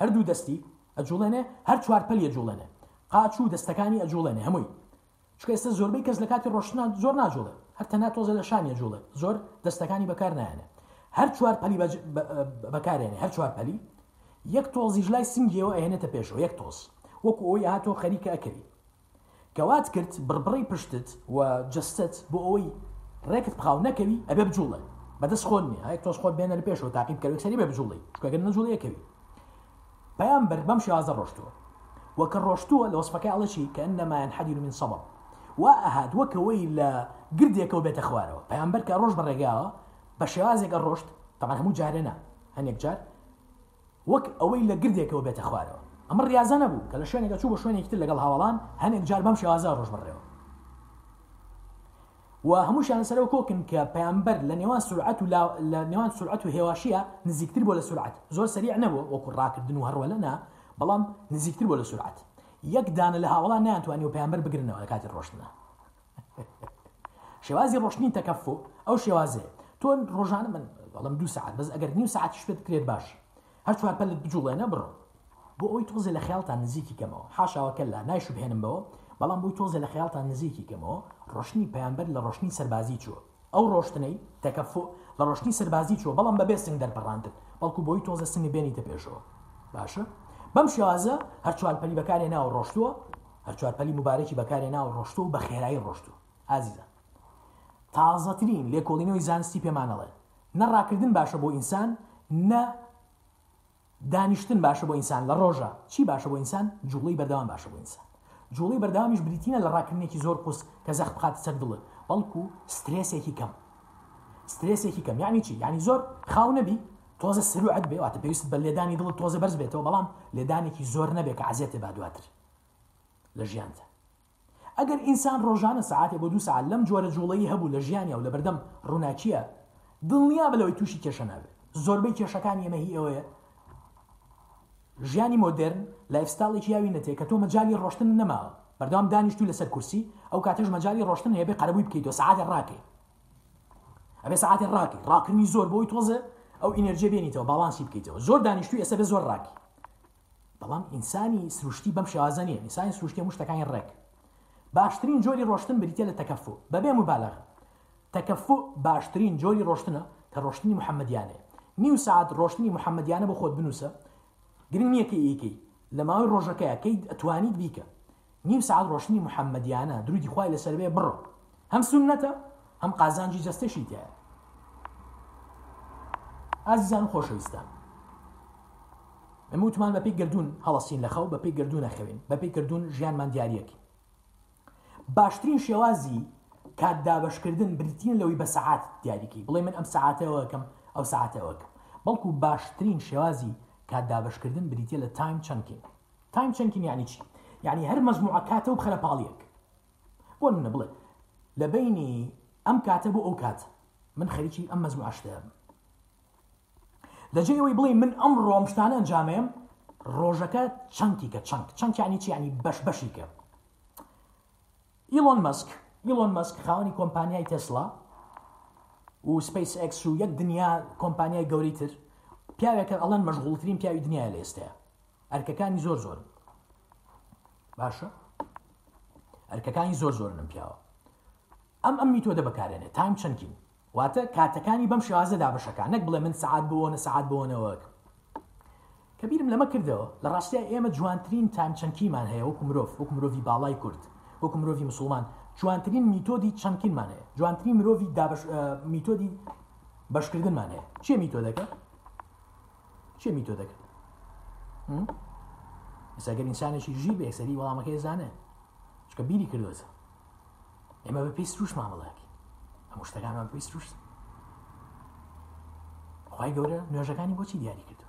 هەردوو دەستی ئەجوڵێنێ هەر چوار پەلی ئەجوڵێنێ قاچ و دەستەکانی ئەجوڵێنێ هەمووی چکە ئێستا زۆربەی کەس لە کاتی ڕۆشتنا زۆر ناجوڵێ هەرتە ناتۆزە لە شانە جوڵێ زۆر دەستەکانی بەکار نایەنێ هەر چوار پەلی بەکارێنێ هەر چوار پەلی یەک تۆزیش لای سنگیەوە ئەهێنێتە پێشەوە یەک تۆز وەکو ئەوی هاتۆ خەریکە ئەکەوی کەوات کرد بربڕی پشتت و جستت بۆ ئەوەی ڕێکت پخاو نەکەوی ئەبێ بجوڵێ بەدەست خۆنی هەیە تۆز خۆت بێنە لە پێشەوە تاقیب کەوی سەری بێ بجوڵی چکەگەن نەجوڵیەکەوی بامبر بمشي هذا الرشتو وكان رشتو لو صفك على شيء كانما ينحدر من صبب واهد وكويل قردي كو بيت اخواره بامبر كروش برجاء بشازك الرشت طبعا هم جارنا هنيك جار وك اويل قردي كو بيت اخواره امر يا زنبو قال شلون قال شو شلون يقتل قال هولان هنيك جار بمشي هذا الرشت برجاء و هەمووشیان سەرەوە کۆکن کە پەیامبەر لە نێوان سرعەت و لە نێوان سرعەت و هێواشیە نزیکتر بۆ لە سرعەت زۆر سریع نەبوو وەکو ڕاکردن و هەروە لەنا بەڵام نزیکتر بۆ لە سرعەت یەک دانە لە هاوڵان نیانتوانی و پەیامبەر بگرنەوە لە کاتی ڕۆشتنە شێوازی ڕۆشتنی تەکەفۆ ئەو شێوازێ تۆ ڕۆژان من بەڵم دو سعات بەس ئەگەر نی سعات شپێت کرێت باش هەر چوار پەلت بجوڵێنە بڕۆ بۆ ئەوی تۆزێ لە خیاڵتان نزیکی کەمەوە حاشاوەکە لە نایشوبهێنم بەوە بەڵام بووی تۆزە لە خیالتان نزیکی کەمەوە ڕۆشنی پەیانبەر لە ڕۆشنی سەربازی چوە ئەو ڕۆشتنەی تەکەفۆ لە ڕۆشنی سەربازی چوە بەڵام بەبێ سنگ دەرپەڕاندن بەڵکو بۆی تۆزە سنگی بێنیتە پێشەوە باشە بەم شێوازە هەر چوارپەلی بەکارێ ناو ڕۆشتووە هەر چوارپەلی مبارێکی بەکارێ ناو ڕۆشتو و بە خێرایی ڕۆشتو ئازیزە تازەترین لێکۆڵینەوەی زانستی پێمانەڵێ نەڕاکردن باشە بۆ ئینسان نە دانیشتن باشە بۆ ئینسان لە ڕۆژە چی باشە بۆ ئینسان جوڵی بەردەوام باشە بۆ ئینسان جوڵی بەردامیش بریتینە لە ڕاکردنێکی زۆر قوس کە زەخ بخات سەر دڵە بەڵکو سترسێکی کەم سترسێکی کەم یانی چی ینی زۆر خاو نەبی تۆزە سروعت بێواتە پێویست بە لێدانی دڵ تۆزە بەرز بێتەوە بەڵام لێدانێکی زۆر نەبێت کە عزیێتێ با دواتر لە ژیانتە ئەگەر ئینسان ڕۆژانە سعاتێ بۆ دو ساعت لەم جۆرە جوڵەی هەبوو لە ژیانیا و لە بەردەم ڕووناچیە دڵنیا بلەوەی تووشی کێشە نابێت زۆربەی کێشەکان ئێمەهی ئەوەیە ژیانی مۆدررن لایفستاڵێکی یاوی نەتێ کە تۆ مەجای ڕۆشتن نەماوە بەردام دانیشتو لەسەر کورسی ئەو کاتەش مەجای ڕۆشتن هەیە بێ قەرەبووی بکەیت تۆ سعاتە ڕاکێ ئەبێ سعاتێ ڕاکی ڕاکردنی زۆر بۆی تۆزە ئەو ئینەرژێ بێنیتەوە باڵانسی بکەیتەوە زۆر دانیشتوی ئەسە بە زۆر ڕاکی بەڵام ئینسانی سروشتی بەم شێوازانە ئینسانی سروشتی مشتەکانی ڕێک باشترین جۆری ڕۆشتن بریتە لە تەکەفۆ بەبێ مبالغ تەکەفۆ باشترین جۆری ڕۆشتنە کە ڕۆشتنی محەممەدیانێ نی سعات ڕۆشتنی محەممەدیانە بە خۆت بنووسە گرنگیەکە ئیکی لە ماوەی ڕۆژەکەی کەی ئەتوانیت بیکە نیم سعات ڕۆشنی محەممەدیانە درودی خی لەسەر بێ بڕۆ هەم سونەتە ئەم قازانجی جەستەشی تایە ئازیزان خۆشەویستان ئەمە وتمان بەپی گردون هەڵەسین لەخەو بەپی گردون نەخەوێن بەپی گردون ژیانمان دیارەکی باشترین شێوازی کات دابشکردن بریتین لەوەی بە سعات دیاریکی بڵێ من ئەم سعاتەوەکەم ئەو سعاتەوەکەم بەڵکو باشترین شێوازی کات دابشکردن بریتە لە تایم چەندکین تایم چەندکین یعنی چی یعنی هەر مەزموع کاتە و بخەرە پاڵیەک بۆ منە بڵێ لە بینی ئەم کاتە بۆ ئەو کات من خەریکی ئەم مەزموعشتم لەجێ ئەوەی بڵێ من ئەم ڕۆمشتانە ئەنجامێم ڕۆژەکە چەندی کە چەند چەند یانی چیانی بەش بەشی کە ئیلۆن مەسک ئیلۆن مەسک خاوەنی کۆمپانیای تەسلا و سپیس ئەکس و یەک دنیا کۆمپانیای گەوریتر پیاوێکە ئەڵەن مەشغوڵترین پیاوی دنیا لە ئێستەیە ئەرکەکانی زۆر زۆر باشە ئەرکەکانی زۆر زۆرنم پیاوە ئەم ئەممی تۆ دە بەکارێنێ تایم چەندکین واتە کاتەکانی بەم شێوازەدا بەشەکان نەک بڵێ من سعات بۆنە سعات بۆنەوەک کەبیرم لەمە کردەوە لە ڕاستیە ئێمە جوانترین تایم چەندکیمان هەیە وەکو مرۆڤ وەک مرۆڤی باڵای کورد وەکو مرۆڤی مسلمان جوانترین میتۆدی چەندکینمان هەیە جوانترین مرۆڤی میتۆدی بەشکردنمان هەیە چێ میتۆ دەکە چێمی تۆ دەکرد ئەسەگەر ئینسانێکی ژی بێ سەری وەڵامەکەی زانێ چکە بیری کردوەزە ئێمە بە پێست روش مامەڵاکی هەموو شتەکانمان پێست روشت خی گەورە نوێژەکانی بۆچی دیاری کردو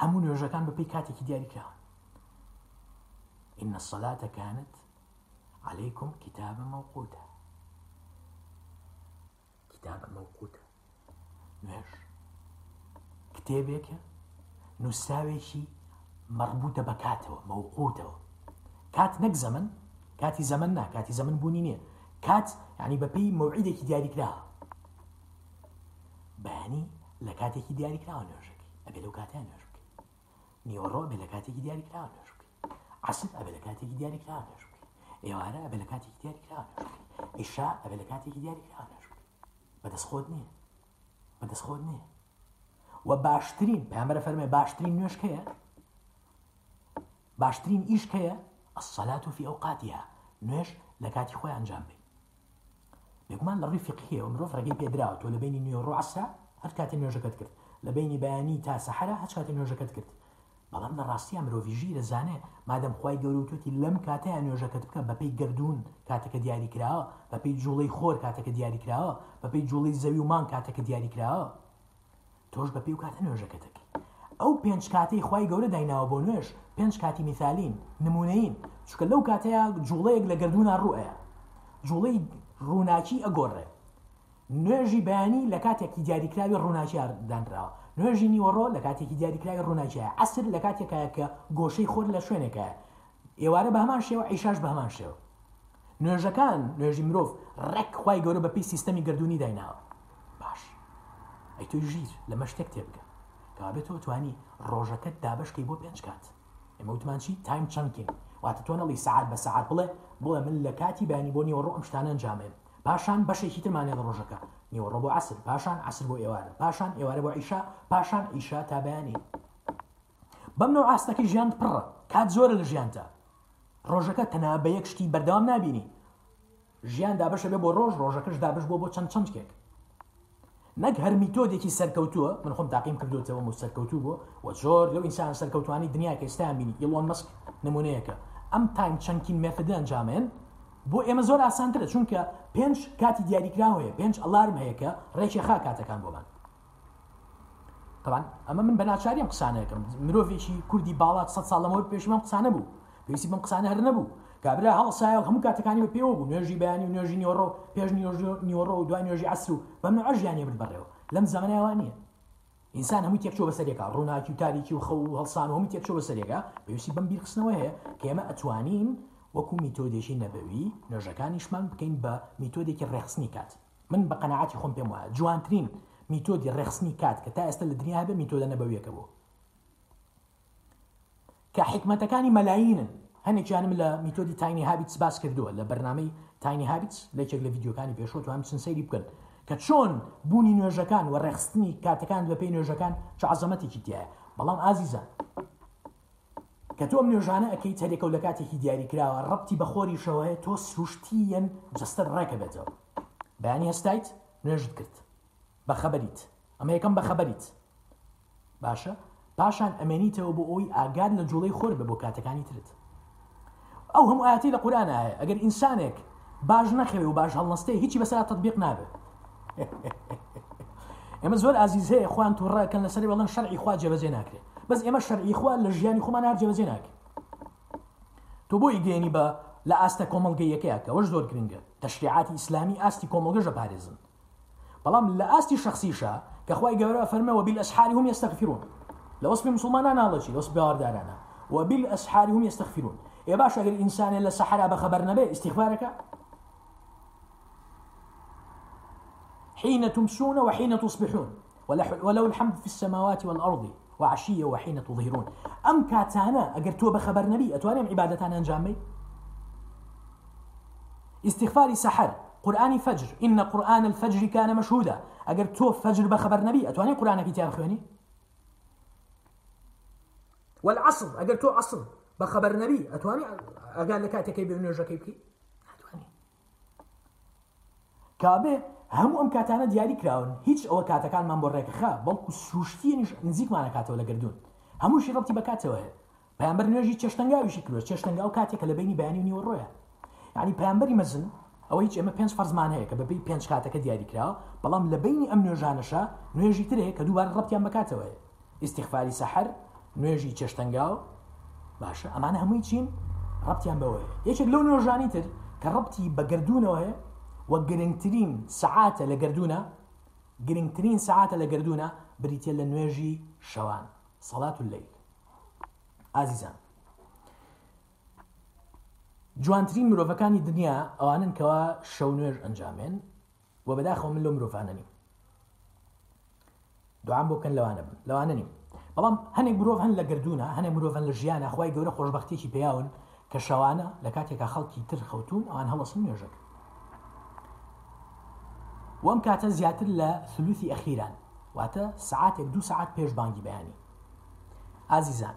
هەموو نوێژەکان بە پێی کاتێکی دیاریکراوە إن الصلاة كانت عليكم كتابا موقوتا كتابا موقوتا ماشي کتێبێکە نووساوێکی مەڕبوتە بەکاتەوە مەوقوتەوە کات نەک زەمن کاتی زەمن نا کاتی زەمن بوونی نییە کات ینی بەپی مەوعیدێکی دیاریکرا بەانی لە کاتێکی دیاریکراوە نوێژێکی ئەبێ لەو کاتیان نوێژ نیوەڕۆ بێ لە کاتێکی دیاریکرا نوێژ عسد ئەبێ لە کاتێکی دیاریکرا نوێژ ئێوارە ئەبێ لە کاتێکی دیاریکرا نوێژ ئیشا ئەبێ لە کاتێکی دیاریکرا نوێژ بەدەستخۆت نییە بەدەستخۆت نییە و باشترین پامەرە فەرمێ باشترین نوێشکەیە باشترین ئیشکەیە ئەسەلات و فی ئەوقاتیە نوێش لە کاتی خۆی ئەنجام بێ بێگومان لە ڕیفقیە و مرۆڤ ڕگەی پێدراوە تۆ لە بینی نوێڕعسا هەر کاتی نوێژەکەت کرد لە بینی بەیانی تا سەحرا هەچ کاتی نوێژەکەت کرد بەڵام لە ڕاستیە مرۆڤژی دەزانێ مادەم خی گەوروتوتی لەم کاتەیە نوێژەکەت بکە بەپی گردردون کاتەکە دیاری کراوە بەپی جوڵی خۆر کاتەکە دیاری کراوە بەپی جوڵی زەوی ومان کاتەکە دیاری کراوە تۆش بە پێ و کاتە نوێژەکەتەکە ئەو پێنج کاتی خی گەورە دایناوە بۆ نوێش پێنج کاتی میثالین نمونەین چکە لەو کاتەیە جوڵەیەک لە گردوونە ڕوئەیە جوڵەی ڕووناکی ئەگۆڕێ نوێژی بەیانی لە کاتێکی دیاریکراوی ڕووناچیاردانراوە نوێژی نیوەڕۆ لە کاتێکی دیاریکراوی ڕووناچیە ئەسر لە کاتێکایەکە گۆشەی خۆر لە شوێنێکە ئێوارە بەمان شێوە عیشاش بەمان شێوە نوێژەکان نوێژی مرۆڤ ڕێک خی گەورە بە پێی سیستەمی گردردونی دایناوە ئەی تۆ ژیر لەمە شتێک تێبگە کابێتەوە توانی ڕۆژەکەت دابشکی بۆ پێنج کات ئێمە وتمانچی تایم چەندکەین واتە تۆ نەڵی سعات بە سعات بڵێ بڵێ من لە کاتی بانی بۆ نیوەڕۆ ئەم شتانە ئەنجامێن پاشان بەشێکی ترمانێت ڕۆژەکە نیوەڕۆ بۆ عسر پاشان عسر بۆ ئێوارە پاشان ئێوارە بۆ ئیشا پاشان ئیشا تا بەیانی بەمنەوە ئاستەکەی ژیان پڕە کات زۆرە لە ژیانتە ڕۆژەکە تەنا بە یەک شتی بەردەوام نبینی ژیان دابشە بێ بۆ ڕۆژ ڕۆژەکەش دابش بۆ بۆ چەند چەندکێک نەک هەرمی تۆدێکی سەرکەوتووە من خۆم تاقیم کردوتەوە و سەرکەوتو بۆ و زۆر لەو ئینسان سەرکەوتوانی دنیا کە ئێستا بینی ئیلۆن مەسک نمونەیەەکە ئەم تایم چەندکین مێفدە ئەنجامێن بۆ ئێمە زۆر ئاسانترە چونکە پێنج کاتی دیاریکرا هەیە پێنج ئەلارم هەیەکە ڕێکی خا کاتەکان بۆمان طبعا ئەمە من بە ناچاریم قسانەکەم مرۆڤێکی کوردی باڵات سە ساڵەمەوە پێشمان قسانە بوو پێویستی بم قسانە هەر نەبوو کابرا هەڵسایە هەموو کاتەکانی و پێوە بوو نوێژی بەیانی و نوێژی نیۆڕۆ پێش نیۆڕۆ و دوای نوێژی ئەسر و بەم ئەژیانێ بر بەڕێەوە لەم زمانەوان نییە ئینسان هەموو تێکچۆ بەسەرێکا ڕووناکی و تاریکی و خە و هەڵسان هەموو تێکچۆ بەسەرێکا پێویستی بەم بیرخستنەوە هەیە کە ئێمە ئەتوانین وەکو میتۆدێکی نەبەوی نوێژەکانی شمان بکەین بە میتۆدێکی ڕێخستنی کات من بە قەنەعاتی خۆم پێم وایە جوانترین میتۆدی ڕێخستنی کات کە تا ئێستا لە دنیا بە میتۆدە نەبەویەکەەوە کە حکمەتەکانی مەلاینن هەنێکیانم لە میتۆدی تاینی هابیت باس کردووە لە بەرنمەی تاینی هابیت لەکێک لە یددیوکانی پێشۆت و ئەم چن سەیری بکەن کە چۆن بوونی نوێژەکان و ڕێخستنی کاتەکان لە پێی نوێژەکان چ عزەمەتێکی دیایە بەڵام ئازیزە کە تۆم نوێژانە ئەەکەی تەرێکە و لە کاتێکی دیاری کراوە ڕەتی بەخۆری شەوەیە تۆ سروشتیەن جستەر ڕێکە بێتەوە بەیانی هەستایت نوێژت کرد بە خەبەریت ئەمە یەکەم بە خەبەریت باشە پاشان ئەمێنیتەوە بۆ ئەوی ئاگاد لە جوڵەی خۆر بە بۆ کاتەکانی ترت او هم آياتي لقرآن آية اگر انسانك باج نخوي وباج باج هل بس هيتي تطبيق نابه اما زول عزيزه اخوان توراه كان لسري والله شرعي اخوان جبزيناك بس اما شرعي اخوان لجياني خوما نار جبزيناك تو بو ايجيني با لا استا كومل جيكا واش دور كرينجا تشريعات اسلامي استي كومل جا باريزن بلام لا استي شخصيشا كخواي جابر فرما وبالاسحار هم يستغفرون لو اسمي مسلمان انا لوشي لو اسمي وبالاسحار هم يستغفرون يا باشا اگر انسان لە سەحرا بە خەبەر نەبێ حين تمسون وحين تصبحون ولو الحمد في السماوات والأرض وعشية وحين تظهرون أم كاتانا اگر تو بخبر نبي أتوانم عبادتان أنجامي استغفار سحر قرآن فجر إن قرآن الفجر كان مشهودا اگر تو فجر بخبر نبي أتواني قرآن كتاب خواني والعصر اگر تو عصر بە خەبەر نەبی ئەتوانی ئەگان لە کاتەکەی بێ نوێژەکەی بکەیت کابێ هەموو ئەم کاتانە دیاری کراون هیچ ئەوە کاتەکانمان بۆ ڕێکخا بەڵکو سوشتی نیش نزیکمانەکاتەوە لە گردون هەموو شڕەتی بەکاتەوە هەیە پامبەر نوێژی چێشتنگاویشی کرۆ چێشتنگاو کاتێکە لە بینی بەیانی نیوە ڕۆیە ینی پامبەری مەزن ئەوە هیچ ئەمە پێنج فەرزمان هەیە کە بەبی پێنج کاتەکە دیاری کراوە بەڵام لە بینی ئەم نوێژانەشە نوێژی تر هەیە کە دووبارە ڕەتیان بکاتەوە ئیسیخفاری سەحر نوێژی چێشتنگاو باشە ئەمانە هەمووی چین ڕپتیان بەوەی یەکێک لەو نۆژانی تر کە ڕپتی بە گردونەوە هەیە وە گرنگترین سعاتە لە گردونە گرنگترین سعاتە لە گردونە بریتە لە نوێژی شەوان سەڵات و لەیل ئازیزان جوانترین مرۆڤەکانی دنیا ئەوانن کەوا شەو نوێژ ئەنجامێن و بەداخەوە من لەو مرۆڤانەنیم دوعام بۆکەن لەوانە بن لەوانە نیم بەڵام هەنێک مرۆڤ هەن لە گردونە هەنێ مرۆڤەن لە ژیانە خی گەورە خۆشببختێکی پیاون کە شەوانە لە کاتێکا خەڵکی تر خەوتون ئەوان هەڵەسم نوێژک وەم کاتە زیاتر لە سلووتی ئەخیران واتە سعاتێک دو سعات پێش بانگی بەیانی ئازیزان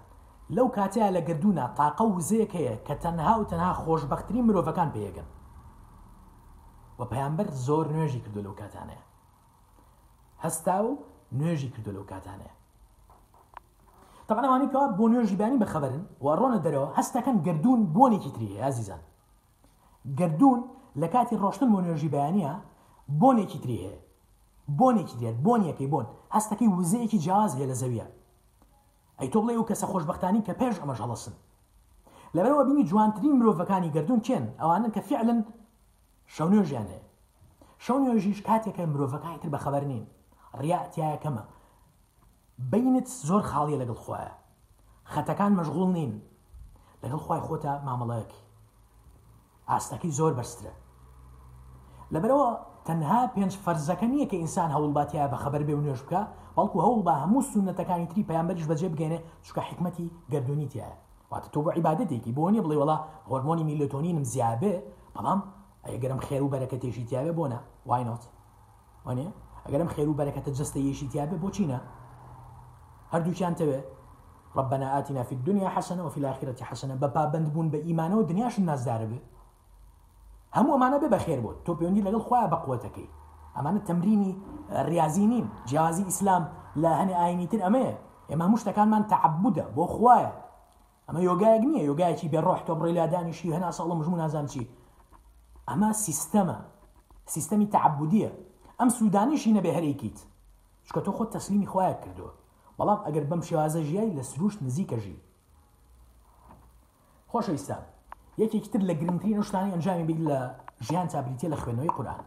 لەو کاتەیە لە گردونە تاقە وزەیەکەیە کە تەنها و تەنها خۆشببختترین مرۆڤەکان پێیەگەن و پەیامبەر زۆر نوێژی کردو لەو کاتانەیە هەستا و نوێژی کردو لەو کاتانەیە طبعا ئەوانی کەوا بۆ نوێژیبانی بەخەبن و ڕۆنە دەرەوە هەستەکەن گردون بۆنێکی تریە یازیزان گردون لە کاتی ڕۆشتن بۆ نوێژیبیانە بۆنێکی تری هەیە بۆنێکی دێت بۆنیەکەی بۆن هەستەکەی وزەیەکی جیاز هەیە لە زەویە ئەی تۆ بڵێ و کەسە خۆشببختانی کە پێش ئەمەش هەڵەسن لەبەرەوە بینی جوانترین مرۆڤەکانی گردون چێن ئەوانن کە فعلن شەونێژیان هەیە شەونێژیش کاتێکە مرۆڤەکانی تر بەخەبەر نین ڕیاتایەکەمە بینت زۆر خاڵیە لەگەڵ خۆە خەتەکان مەشغول نین لەگەڵ خی خۆتە مامەڵەیەک ئاستەکەی زۆر بەرزترە لەبەرەوە تەنها پێنج فەرزەکە نییە کە ئینسان هەوڵباتیە بە خبر بێ و نوێش بکە بەڵکو هەوڵ بە هەموو سونەتەکانی تری پەیامبەرش بەجێ بگەێنێ چکە حکمەتی گردردونی تایە واتە تۆ بە عیباەتێکی بۆ نیە بڵێ وڵا هۆرمۆنی میلتۆنینم زیابێ بەڵام ئەگەرم خێر و بەرەکە تێشی تیاوێ بۆنە واینۆت وانێ ئەگەرم خێر و بەرەکەتە جستە یشی تیاابێ بۆچینە هەردووکیان تەوێ ربنا آتنا في دنیا حەسەنە وفی لاخرەتی حەسەنە بە پابند بوون بە ئیمانەوە دنیاشن نازدارە بێ هەموو ئەمانە بێ بەخێر بۆ تۆ پەیوەندی لەگەڵ خۆیان بە قوتەکەی ئەمانە تەمرینی ریاضی نین جیازی ئیسلام أما هەنێ ئاینیتر ئەمەیە ئێمە هەموو بو تەعبودە أما خویە ئەمە یۆگایەک نییە یۆگایەکی بێڕۆح تۆ بڕێ لادانیشی هەنا ساڵم ژوو نازان چی ئەمە سیستەمە سیستەمی تەعبودیە ئەم سوودانیشی نەبێ هەرێکیت چکە تۆ خۆت تەسلیمی خویە کردووە بەڵام ئەگەر بەم شێوازە ژیای لە سروش نزیکەژی خۆشەویستان یەکێکتر لە گرنگترین شتانی ئەنجامی بیت لە ژیان چابریتە لە خوێنەوەی قورآن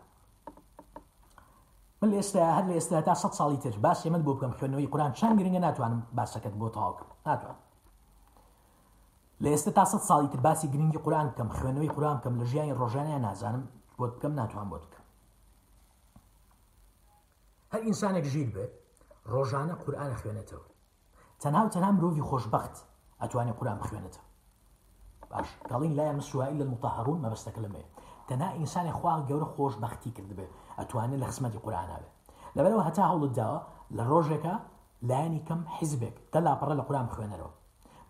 من ئێستا هەر لە ئێستا تا 100 ساڵی تر باسی من بۆ بکەم خوێنەوەی قورآن چەند گرنگە ناتوانم باسەکەت بۆ تاواکەم ناتوان لە ئێستا تا 100 ساڵی تر باسی گرنگی قورآن بکەم خوێنەوەی قورآن بکەم لە ژیانی ڕۆژانیان نازانم بۆ بکەم ناتوان بۆ بکەم هەر ئینسانێک ژیر بێت ڕۆژانە قورآە خوێنێتەوە تەناو تەنا مرۆڤی خۆشببخت ئەتوانێت قورآان بخوێنێتەوە باش گەڵین لایە مسوایی لە متەهڕون مەبەستەکە لەمێ تەنا ئینسانی خوا گەورە خۆشببختی کردبێ ئەتوانێت لە خسمەتی قورآانابێ لەبەرەوە هەتا هەوڵت داوە لە ڕۆژێکە لایانی کەم حیزبێک دەلاپڕە لە قورآان خوێنەرەوە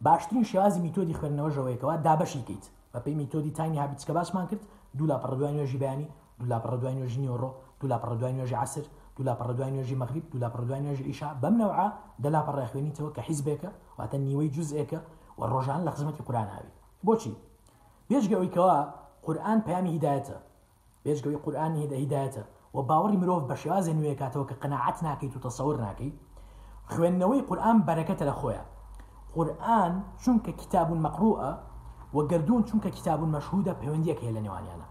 باشترین شێوازی میتۆدی خوێندنەوەژەوەیەکەوە دابەشیکەیت بە پێی میتۆدی تانی هابیچکە باسمان کرد دوو لاپڕدوای نوێژی بەیانی دوو لاپڕدوای نوێژی نیۆڕۆ دوو لاپڕدوای نوێژی عسر دو لاپەڕە دوای نوێژی مەغریب دو لاپەڕ دوای نوێژی ئیشا بەم نەوعا دەلاپەڕای خوێنیتەوە کە حیزبێکە واتە نیوەی جزئێکە و ڕۆژان لە خزمەتی قوران هاوی بۆچی بێژگەەوەیکەوە قورآن پامی هیداەتە بێژگەوەی قورآانی هدا هیداەتە و باوەڕی مرۆڤ بە شێوازە نوێ کاتەوە کە قەنەعات ناکەیت و تەسەور ناکەی خوێندنەوەی قورآن بەرەکەتە لە خۆیە قورآن چونکە کتابون مەقروعە و گردون چونکە کتابون مەشهودە پەیوەندیەک هەیە لە نێوانیانە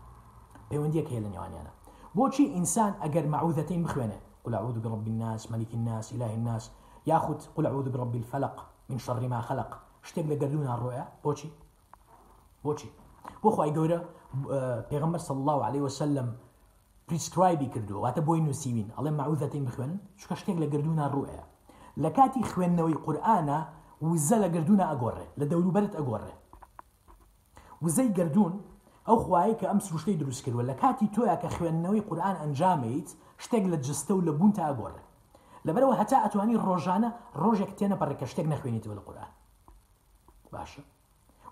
پەیوەندیەک هەیە لە نێوانیانە بوشي انسان اجر معوذتين بخوانه قل اعوذ برب الناس ملك الناس اله الناس ياخذ قل اعوذ برب الفلق من شر ما خلق اشتق لقرونا الرؤيا بوشي بوشي بوخو بۆ خی گەورە آه، پێغمبەر الله عليه وسلم پریسکرایبی کردو واتە بوي نووسیوین ئەڵێ معوزەتین بخوێن چکە شتێک لە گردونا ڕوئە لە کاتی خوێندنەوەی قورآە وزە لە گردوونە ئەگۆڕێ لە دەوروبەرت ئەگۆڕێ وزەی ئەو خوایی کە ئەم سروشتەی دروست کردووە لە کاتی تۆیە کە خوێندنەوەی قورآن ئەنجامیت شتێک لە جستە و لە بوون تا گۆڕێ لەبەرەوە هەتا ئەتوانی ڕۆژانە ڕۆژێک تێنە پڕێکە شتێک نەخوێنیتەوە لە قورآن باشە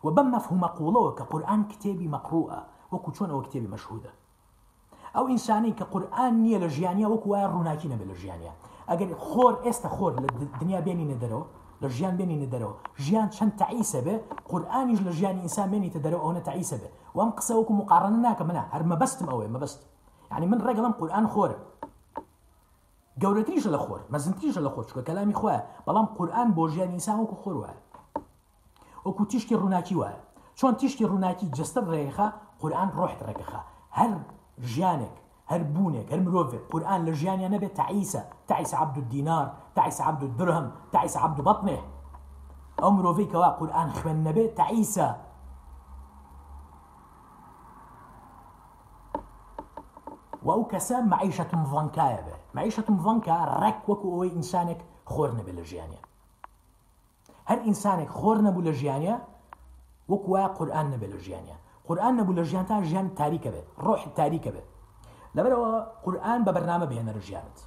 و بەم مەفهومە قوڵەوە کە قورآن کتێبی مەقروعە وەکو چۆن ئەوە کتێبی مەشهودە ئەو ئینسانەی کە قورآن نییە لە ژیانیا وەکو وایە ڕووناکی نەبێت لە ژیانیا ئەگەر خۆر ئێستا خۆر لە دنیا بێنینە دەرەوە لە ژیان بێنینە دەرەوە ژیان چەند تعیسە بێ قورآانیش لە ژیانی ئینسان بێنیتە دەرەوە ئەوە تعیسە بێ وام قساوكم مقارنناك منها هر ما بستم اوي ما بست يعني من رجلا قرآن خور جورتيش الأخور ما زنتيش الأخور شو كلامي خوا بلام قرآن قورآن إنسان وكو خور وەکو وكو وایە وەکو تیشتی ڕووناکی وایە چۆن تیشتی ڕووناکی جستر ڕێخە قورآن ڕۆحت هر هەر ژیانێک هەر بوونێک هەر مرۆڤێک قورآن لە ژیانیان تعيس تعیسە عبد الدينار تعیس عبد الدرهم تعيس عبد أمرو ئەو مرۆڤێکەوە قورآن خوێن نەبێت تعيسة واو كسام معيشة مظنكا به معيشة مظنكا رك وكو اوي انسانك خورنا بالجيانية هل انسانك خورنا بالجيانية وكوا قرآن بالجيانية قرآن بالجيانة جان تاريكة به روح تاريكة به لبرا قرآن ببرنامه بهنا رجيانت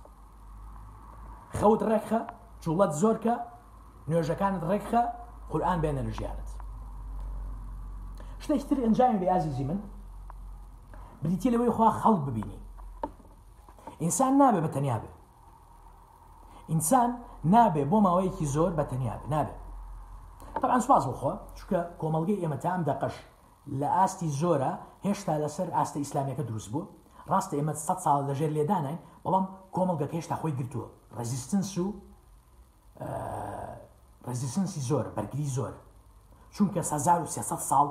خوت ركخة جولات زوركا نوجا كانت ركخة قرآن بهنا رجيانت شتا يشتري انجاين بي عزيزي من بريتي لوي خوا خلق ببيني ئینسان نابێ بە تەنیا بێ ئینسان نابێ بۆ ماوەیەکی زۆر بە تەنیا نابێت طبعا سواز بخۆ چکە کۆمەلگەی ئێمە تا ئەم دەقش لە ئاستی زۆرە هێشتا لەسەر ئاستە ئیسلامیەکە دروست بوو ڕاستە ئێمە 100 ساڵ لەژێر لێدانین بەڵام کۆمەلگەکە هێشتا خۆی گرتووە ڕزیستنس و ڕزیستنسی زۆر بەرگری زۆر چونکە 1300 ساڵ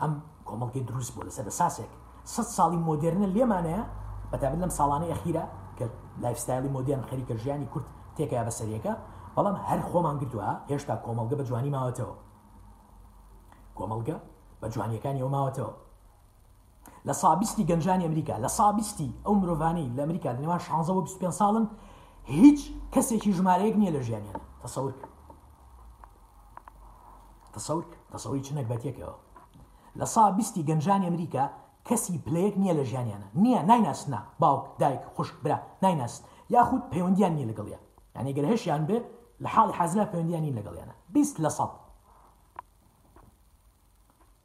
ئەم کۆمەلگەی دروست بوو لەسەر ساسێک 100 ساڵی مۆدررنە لێمانەیە بەتابێت لەم ساڵانەی ئەخیرە کە لایفستایلی مۆدیان خەریکە ژیانی کورت تێکای بەسەریەکە بەڵام هەر خۆمان گرتووە هێشتا کۆمەلگە بە جوانی ماوەتەوە کۆمەلگە بە جوانیەکانی ئەو ماوەتەوە لە سابیستی گەنجانی ئەمریکا لە سابیستی ئەو مرۆڤانی لە ئەمریکا نێوان 16 ساڵن هیچ کەسێکی ژمارەیەک نییە لە ژیانیان تەسەور تەسەور تەسەوری چنەک بەتێکەوە لە سابیستی گەنجانی ئەمریکا کەسی پلەیەک نییە لە ژیانیانە نییە نایناسنا باوک دایک خوش برا نایناست یاخود پەیوەندیان نیە لەگەڵە یعنی گەر هەشیان بێ لە حاڵ حەزنا پەیوەندیانی لەگەڵیانە بیست لە سەڵ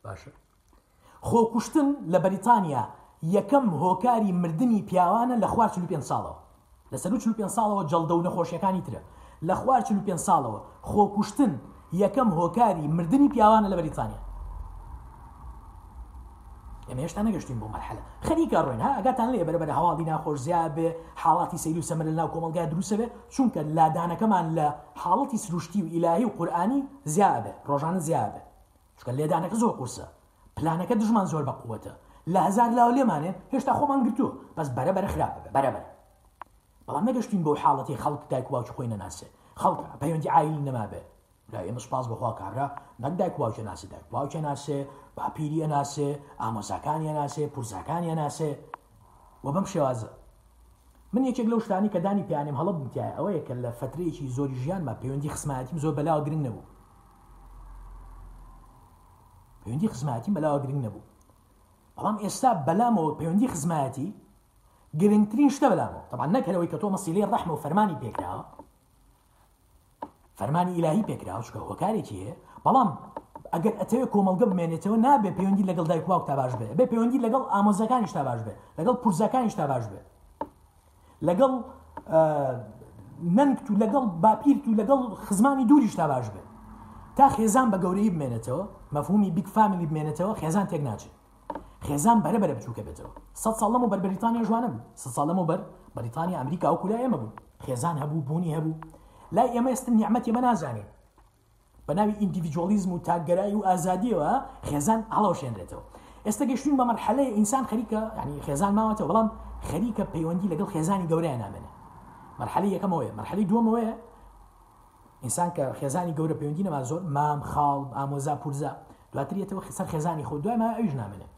باشە خۆکوشتن لە بەریتانیا یەکەم هۆکاری مردنی پیاوانە لە خوار پێ ساڵەوە لەسەر پێ ساڵەوە جەڵدە و نەخۆشیەکانی ترە لە خوار پێ ساڵەوە خۆکوشتن یەکەم هۆکاری مردنی پیاوانە لە بەریتانیا ئەمە هێشتا نەگەشتین بۆ مەرحلە خەریکە ڕێن ئەگاتان لێ بەرە بەرە هەواڵی ناخۆش زیاد بێ حاڵاتی سەیر و سەمە لە ناو کۆمەلگای دروسەبێ چونکە لادانەکەمان لە حاڵەتی سروشتی و ئیلاهی و قورآانی زیابێ ڕۆژانە زیابێ چکە لێدانەکە زۆر قورسە پلانەکە دژمان زۆر بە قووەتە لە هزار لاو لێمانێ هێشتا خۆمان گرتووە بەس بەرە بەرە خراپە بەرەبەر بەڵام نەگەشتین بۆ حاڵەتی خەڵک دایکواچ خۆی نەناسێ خەڵکە پەیوەندی ئایل نەمابێت ئێمە سپاس بەخوا کابرا نەک دایک واوچە ناسی دایک واوچە ناسێ باپیری ئەناسێ ئامۆساکانی ناسێ پورساکانی ناسێ و بەم شێوازە من یەکێک لەو شتانی کە دانی پیانم هەڵە بمتیای ئەوەیە کە لە فترێکی زۆری ژیانمە پەیوەندی خسمەتیم زۆر بەلاوە گرنگ نەبوو پەیوەندی خزمەتی بەلاوە گرنگ نەبوو بەڵام ئێستا بەلامەوە پەیوەندی خزمەتی گرنگترین شتە بەلامەوە تەبان نەکەرەوەی کە تۆ مەسیلەی ڕەحمە و فەرمانی پێکراوە فەرمانی ئیلاهی پێکراوچکە هۆکارێکی هەیە بەڵام ئەگەر ئەتەوێت کۆمەلگە بمێنێتەوە نابێ پەیوەندی لەگەڵ دایکواو تا باش بێ بێ پەیوەندی لەگەڵ ئامۆزەکانیش تا باش بێ لەگەڵ پورزەکانیش تا باش بێ لەگەڵ نەنگت و لەگەڵ باپیرت و لەگەڵ خزمانی دووریش تا باش بێ تا خێزان بە گەورەی بمێنێتەوە مەفهومی بیک فامیلی بمێنێتەوە خێزان تێک ناچێت خێزان بەرەبەرە بچووکە بێتەوە سە ساڵم و بەر بریتانیا جوانە بوو سە ساڵم و بەر بریتانیا ئەمریکا و کولا ئێمە بوو خێزان هەبوو بوونی هەبوو لای ئێمە ئێستن نیعممەتی مە نازانێت بە ناوی ئینdiviیدۆلیزم و تاگەرایی و ئازادیەوە خێزان ئاڵەوشێنرێتەوە ئێستا گەشتین بە مەرحەلەیە ئینسان خەریکە ینی خێزان ماوەتەوە بەڵام خەریکە پەیوەندی لەگەڵ خێزانی گەورەیە نامێنە مەرحەلی یەکەمەوەی مەرحەلی دووەمەوەیە ئینسان کە خێزانی گەورە پەیوەندی نەما زۆر مام خاڵ ئامۆزا پورزا دواتریەتەوە خسەر خێزانی خۆ دوای ما ئەوش نامێنێ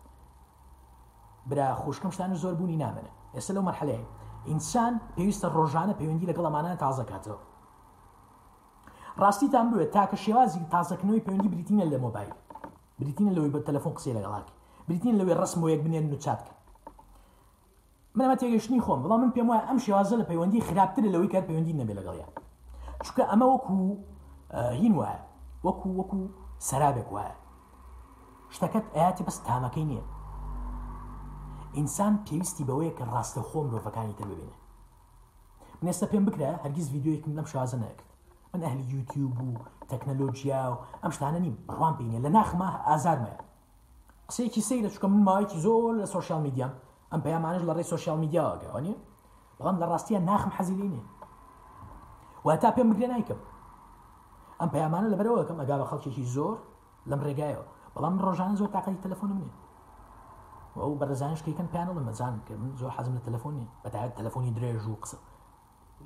برا خوشکمشتان زۆر بوونی نامێنە ئێستا لەو مەرحەلەیە ئینسان پێویستە ڕۆژانە پەیوەندی لەگەڵ ئەمانە تازەکاتەوە ڕاستیتان بوێت تاکە شێوازی تازەکردنەوەی پەیوەندی بریتینە لە مۆبایل بریتینە لەوەی بە تەلفۆن قسێ لەگەڵاکی بریتین لەوێ ڕسمەوە یەک بنێن و چاتکە منەمە تێگەشتنی خۆم بەڵام من پێم وایە ئەم شێوازە لە پەیوەندی خراپتر لەوەی کار پەیوەندی نەبێ لەگەڵیان چکە ئەمە وەکو هین وایە وەکو وەکو سەرابێک وایە شتەکەت ئاتی بەس تامەکەی نییە ئینسان پێویستی بەوەیە کە ڕاستە خۆم مرۆڤەکانی تە ببێنێ منێستا پێم بکرە هەرگیز یددیوەیەکم لەم شازە نەکرد من اهل يوتيوب وتكنولوجيا امش تعنيني بروان بيني لنا خما ازار ما قسي كي سيله شكون من مايت زول السوشيال ميديا ام بيا مانج لري سوشيال ميديا غاني بغام لراستيا ناخم حزيليني واتا بيا مكرينايكم ام بيا مانج لبروكم اقابا خلشي شي زور لم رجايو بلام روجان زو تاقي تليفون مني او برزانش كي كان بانل مزان كم زو حزم التليفوني بتاع التليفوني دريج وقصه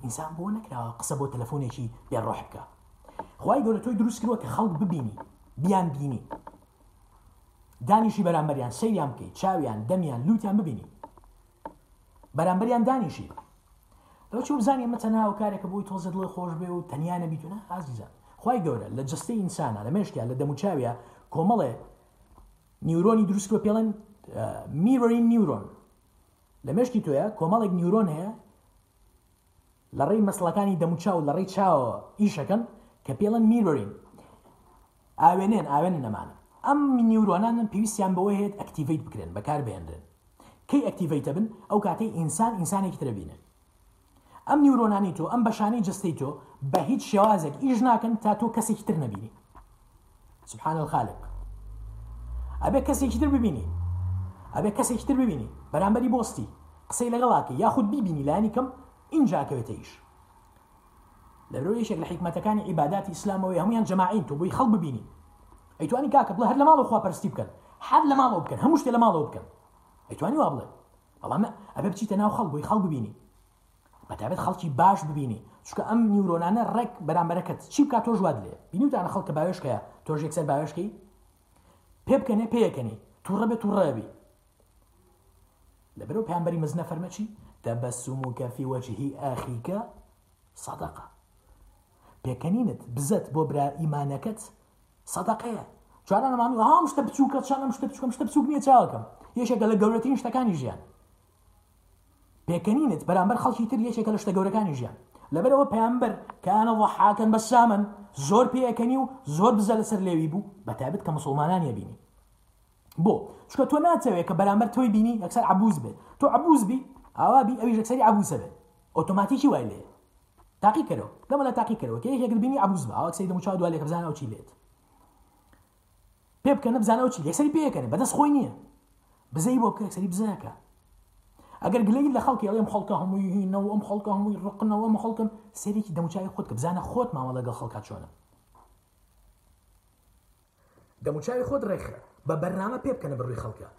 ئینسان بۆ نەکراوە قسە بۆ تەلەفۆنێکی بێڕۆح بکە خی گەورە تۆی دروست کردوە کە خەڵک ببینی بیان بینی دانیشی بەرامبەریان سەیان بکەیت چاویان دەمیان لوتیان ببینی بەرامبەریان دانیشی لەو چ بزانانی مەتە ناو کارێکە بۆی تۆزت لە خۆش بێ و تەنیانە بیتونە ئازیزان خی گەورە لە جستەی ئینسانە لە مێشکیا لە دەموچاویە کۆمەڵێ نیورۆنی دروستکە پێڵێن میرین نیورۆن لە مشکی توۆە کۆمەڵێک نیورۆن هەیە لە ڕێی مەسلەکانی دەموچاو لە ڕێی چاوە ئیشەکەن کە پێڵەن میرین ئاوێنێن ئاوێن نەمانە ئەم نیورۆنانن پێویستیان بەوە هێت ئەکتیڤیت بکرێن بەکار بێنرن کەی ئەکتیڤیتە بن ئەو کاتەی ئینسان ئینسانێکی تربینە ئەم نیورۆنانی تۆ ئەم بەشانەی جستی تۆ بە هیچ شێوازێک ئیش ناکەن تا تۆ کەسێکی تر نەبینی سبحان الخالق ئەبێ کەسێکی تر ببینی ئەبێ کەسێکی تر ببینی بەرامبەری بۆستی قسەی لەگەڵاکی یاخود بیبینی لانی کەم اینجا ئەکەوێتە ئیش لەرو یشێک لە حیکمەتەکانی عیباداتی ئسلامەوەی هەمویان جماعین تو بۆی خەڵ ببینی ئەیتوانی کاکە بڵێ هەر لە ماڵەوە خواپەرستی بکەن حد لە ماڵەوە بکەن هەموو شتێ لە ماڵەوە بکەن ئەیتوانی وا بڵێ بەڵام ئەبێ بچیتە ناو خەڵ بۆی خەڵ ببینی بەتابێت خەڵکی باش ببینی چکە ئەم نیورۆنانە ڕێک بەرامبەرەکەت چی بکات تۆژ واد لێ بینیتانە خەڵکە باوێشکەیە تۆژ یەکسەر باوێشکی پێ بکەنێ پێیەکەنی تووڕە بێت تووڕێبی لەبەرەوە پێیانبەری مزنە فەرمەچی تبسمك في وجه أخيك صدقة پێکەنینت بزت بۆ برا ئیمانەکەت سەدەقەیە چوارە نەمانی هەم آه، شتە بچووکە مش شتە بچکم شتە بچوک نیە چاوەکەم یەشێکە لە گەورەترین كان يجيان پێکەنینت بەرامبەر خەڵکی تر یەکێکە لە شتە گەورەکانی ژیان كان يجيان لبرا هو بە كان ضحاكا بساما زور زۆر بزە لەسەر لێوی بوو بەتابێت کە مسلمانانە بینی بۆ چکە تۆ ناچەوێت کە بەرامبەر تو بینی أكثر عبوز بي تو عبوز بي ئاوابی ئەوی ژەکسری عبوسە بێت ئۆتۆماتیکی وای لێ تاقیکەرەوە دەمە لە تاقیکەرەوە کە یەکبینی عبوزمە ئەو سەی دەموچ دوای لێ بزانە چی لێت پێ بکەنە بزانەوە چی لەسەری پێکەنێ بەدەست خۆی نییە بزەی بۆ بکە سەری بزنەکە ئەگەر گلەی لە خەڵکی ئەڵێم خەڵکە هەمووی هینەوە ئەم خەڵکە هەمووی ڕقنەوە ئەم خەڵکم سەرێکی دەموچای خۆت کە بزانە خۆت ماوە لەگەڵ خەڵکە چۆنە دەموچاوی خۆت ڕێکخە بە بەرنامە پێ بکەنە بڕووی خەڵکە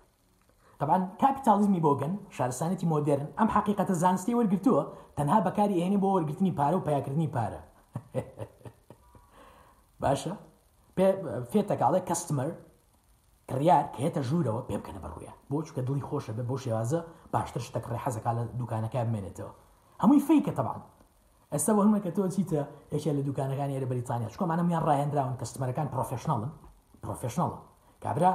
طبعا کاپیتالیزمی بۆگەن شارستانەتی مۆدرن ئەم حقیقەتە زانستی وەرگتووە تەنها بەکاری هێنی بۆ وەرگرتنی پارە و پیاکردنی پارە باشە فێتەکاڵێ کەستمەر کڕیار کە هێتە ژوورەوە پێ بکەنە بەڕوویە بۆ چکە دڵی خۆشە بێ بۆ شێوازە باشتر شتە ڕێ حەزەکە لە دوکانەکە بمێنێتەوە هەمووی فیکە تەبان ئێستا بە هەمە کە تۆ چیتە یەکێ لە دوکانەکان ێرە بریتانیا چکۆمانەمیان ڕاهێنراون کەستمەرەکان پرۆفشنڵن پرۆفشنڵ کابرا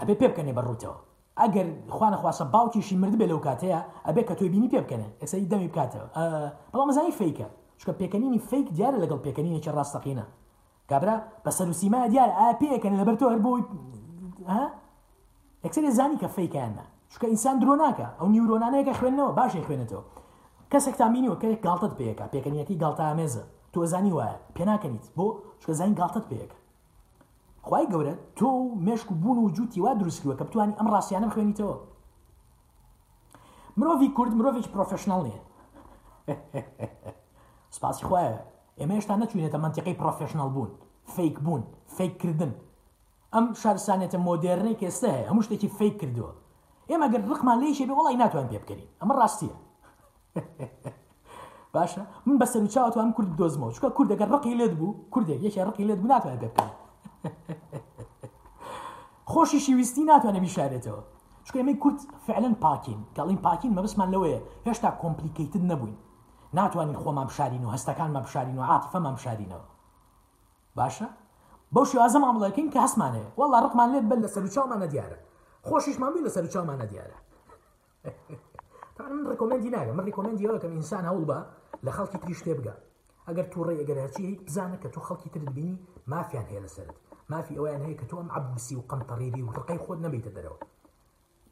ئەبێ پێ بکەنێ بەڕووتەوە ئەگەر خوانە خواستە باوکیشی مرد بێ لەو کاتەیە ئەبێ کە تۆی بینی پێ بکەنە ئەسەی دەمی بکاتەوە بەڵام زانی فیکە چکە پێکەنینی فیک دیارە لەگەڵ پێکەنینێکی ڕاستەقینە کابرا بە سەرروسیما دیار ئاپەکەن لەبەر تۆ هەربووی ئەکسری زانی کە فیکیانە چکە ئینسان درۆ ناکە ئەو نیورۆنانەیەکە خوێندنەوە باشی خوێنێتەوە کەسێک تامینیوە کە گڵتت پێەکە پێکەنیەتی گڵتا ئامێزە تۆ زانی وایە پێناکەنیت بۆ چکە زانی گڵتت پێەکە خی گەورە تۆ مشک و بوون و جوتی وا دروستکووە کە بتوانانی ئەم ڕاستیانە خوێنیتەوە مرۆڤی کورد مرۆڤێک پرۆفشنال نیە سپاسی خوایە ئێمە هێشتا نەچوینێتە منتیقی پرۆفشنال بوون فیک بوون فیککردن ئەم شارسانێتە مۆدررنێک ئێستا هەیە هەموو شتێکی فیک کردووە ئێمە گەر ڕخمان لەیشێ بێ وڵی ناتوان پێ بکەین ئەمە ڕاستیە باشە من بەسەر چاوەتوان کورد دۆزمەوە چکە کوردەکە ڕقی لێت بوو کوردێک یەکی ڕقی لێت بوو ناتوان پێ بکەین خۆشی شیویستی ناتوانێ بیشارێتەوە چکە ئەمەی کورت فعلەن پاکین کەڵین پاکین مەبسمان لەوەیە هێشتا کۆمپلیکەیتت نەبووین ناتوانین خۆمان بشارین و هەستەکانمە بشارین و عاتفەمان بشارینەوە باشە بەو شێوازە مامڵەکەین کە هەسمانەیە وەڵا ڕقمان لێت بل لە سەر چاومانە دیارە خۆشیشمان بی لە سەر چاومانە دیارە من ڕکمەندی ناگە من ڕکمەندیەوە کەم ئینسان هەوڵ بە لە خەڵکی تری شتێ بگە ئەگەر تو ڕێ ئەگەر هەچی بزانە کە تو خەڵکی ترت بینی مافیان هەیە لەسرت ما في اوان يعني هيك تو ام عبسي وقنطريدي وتلقي خود نبي تدرو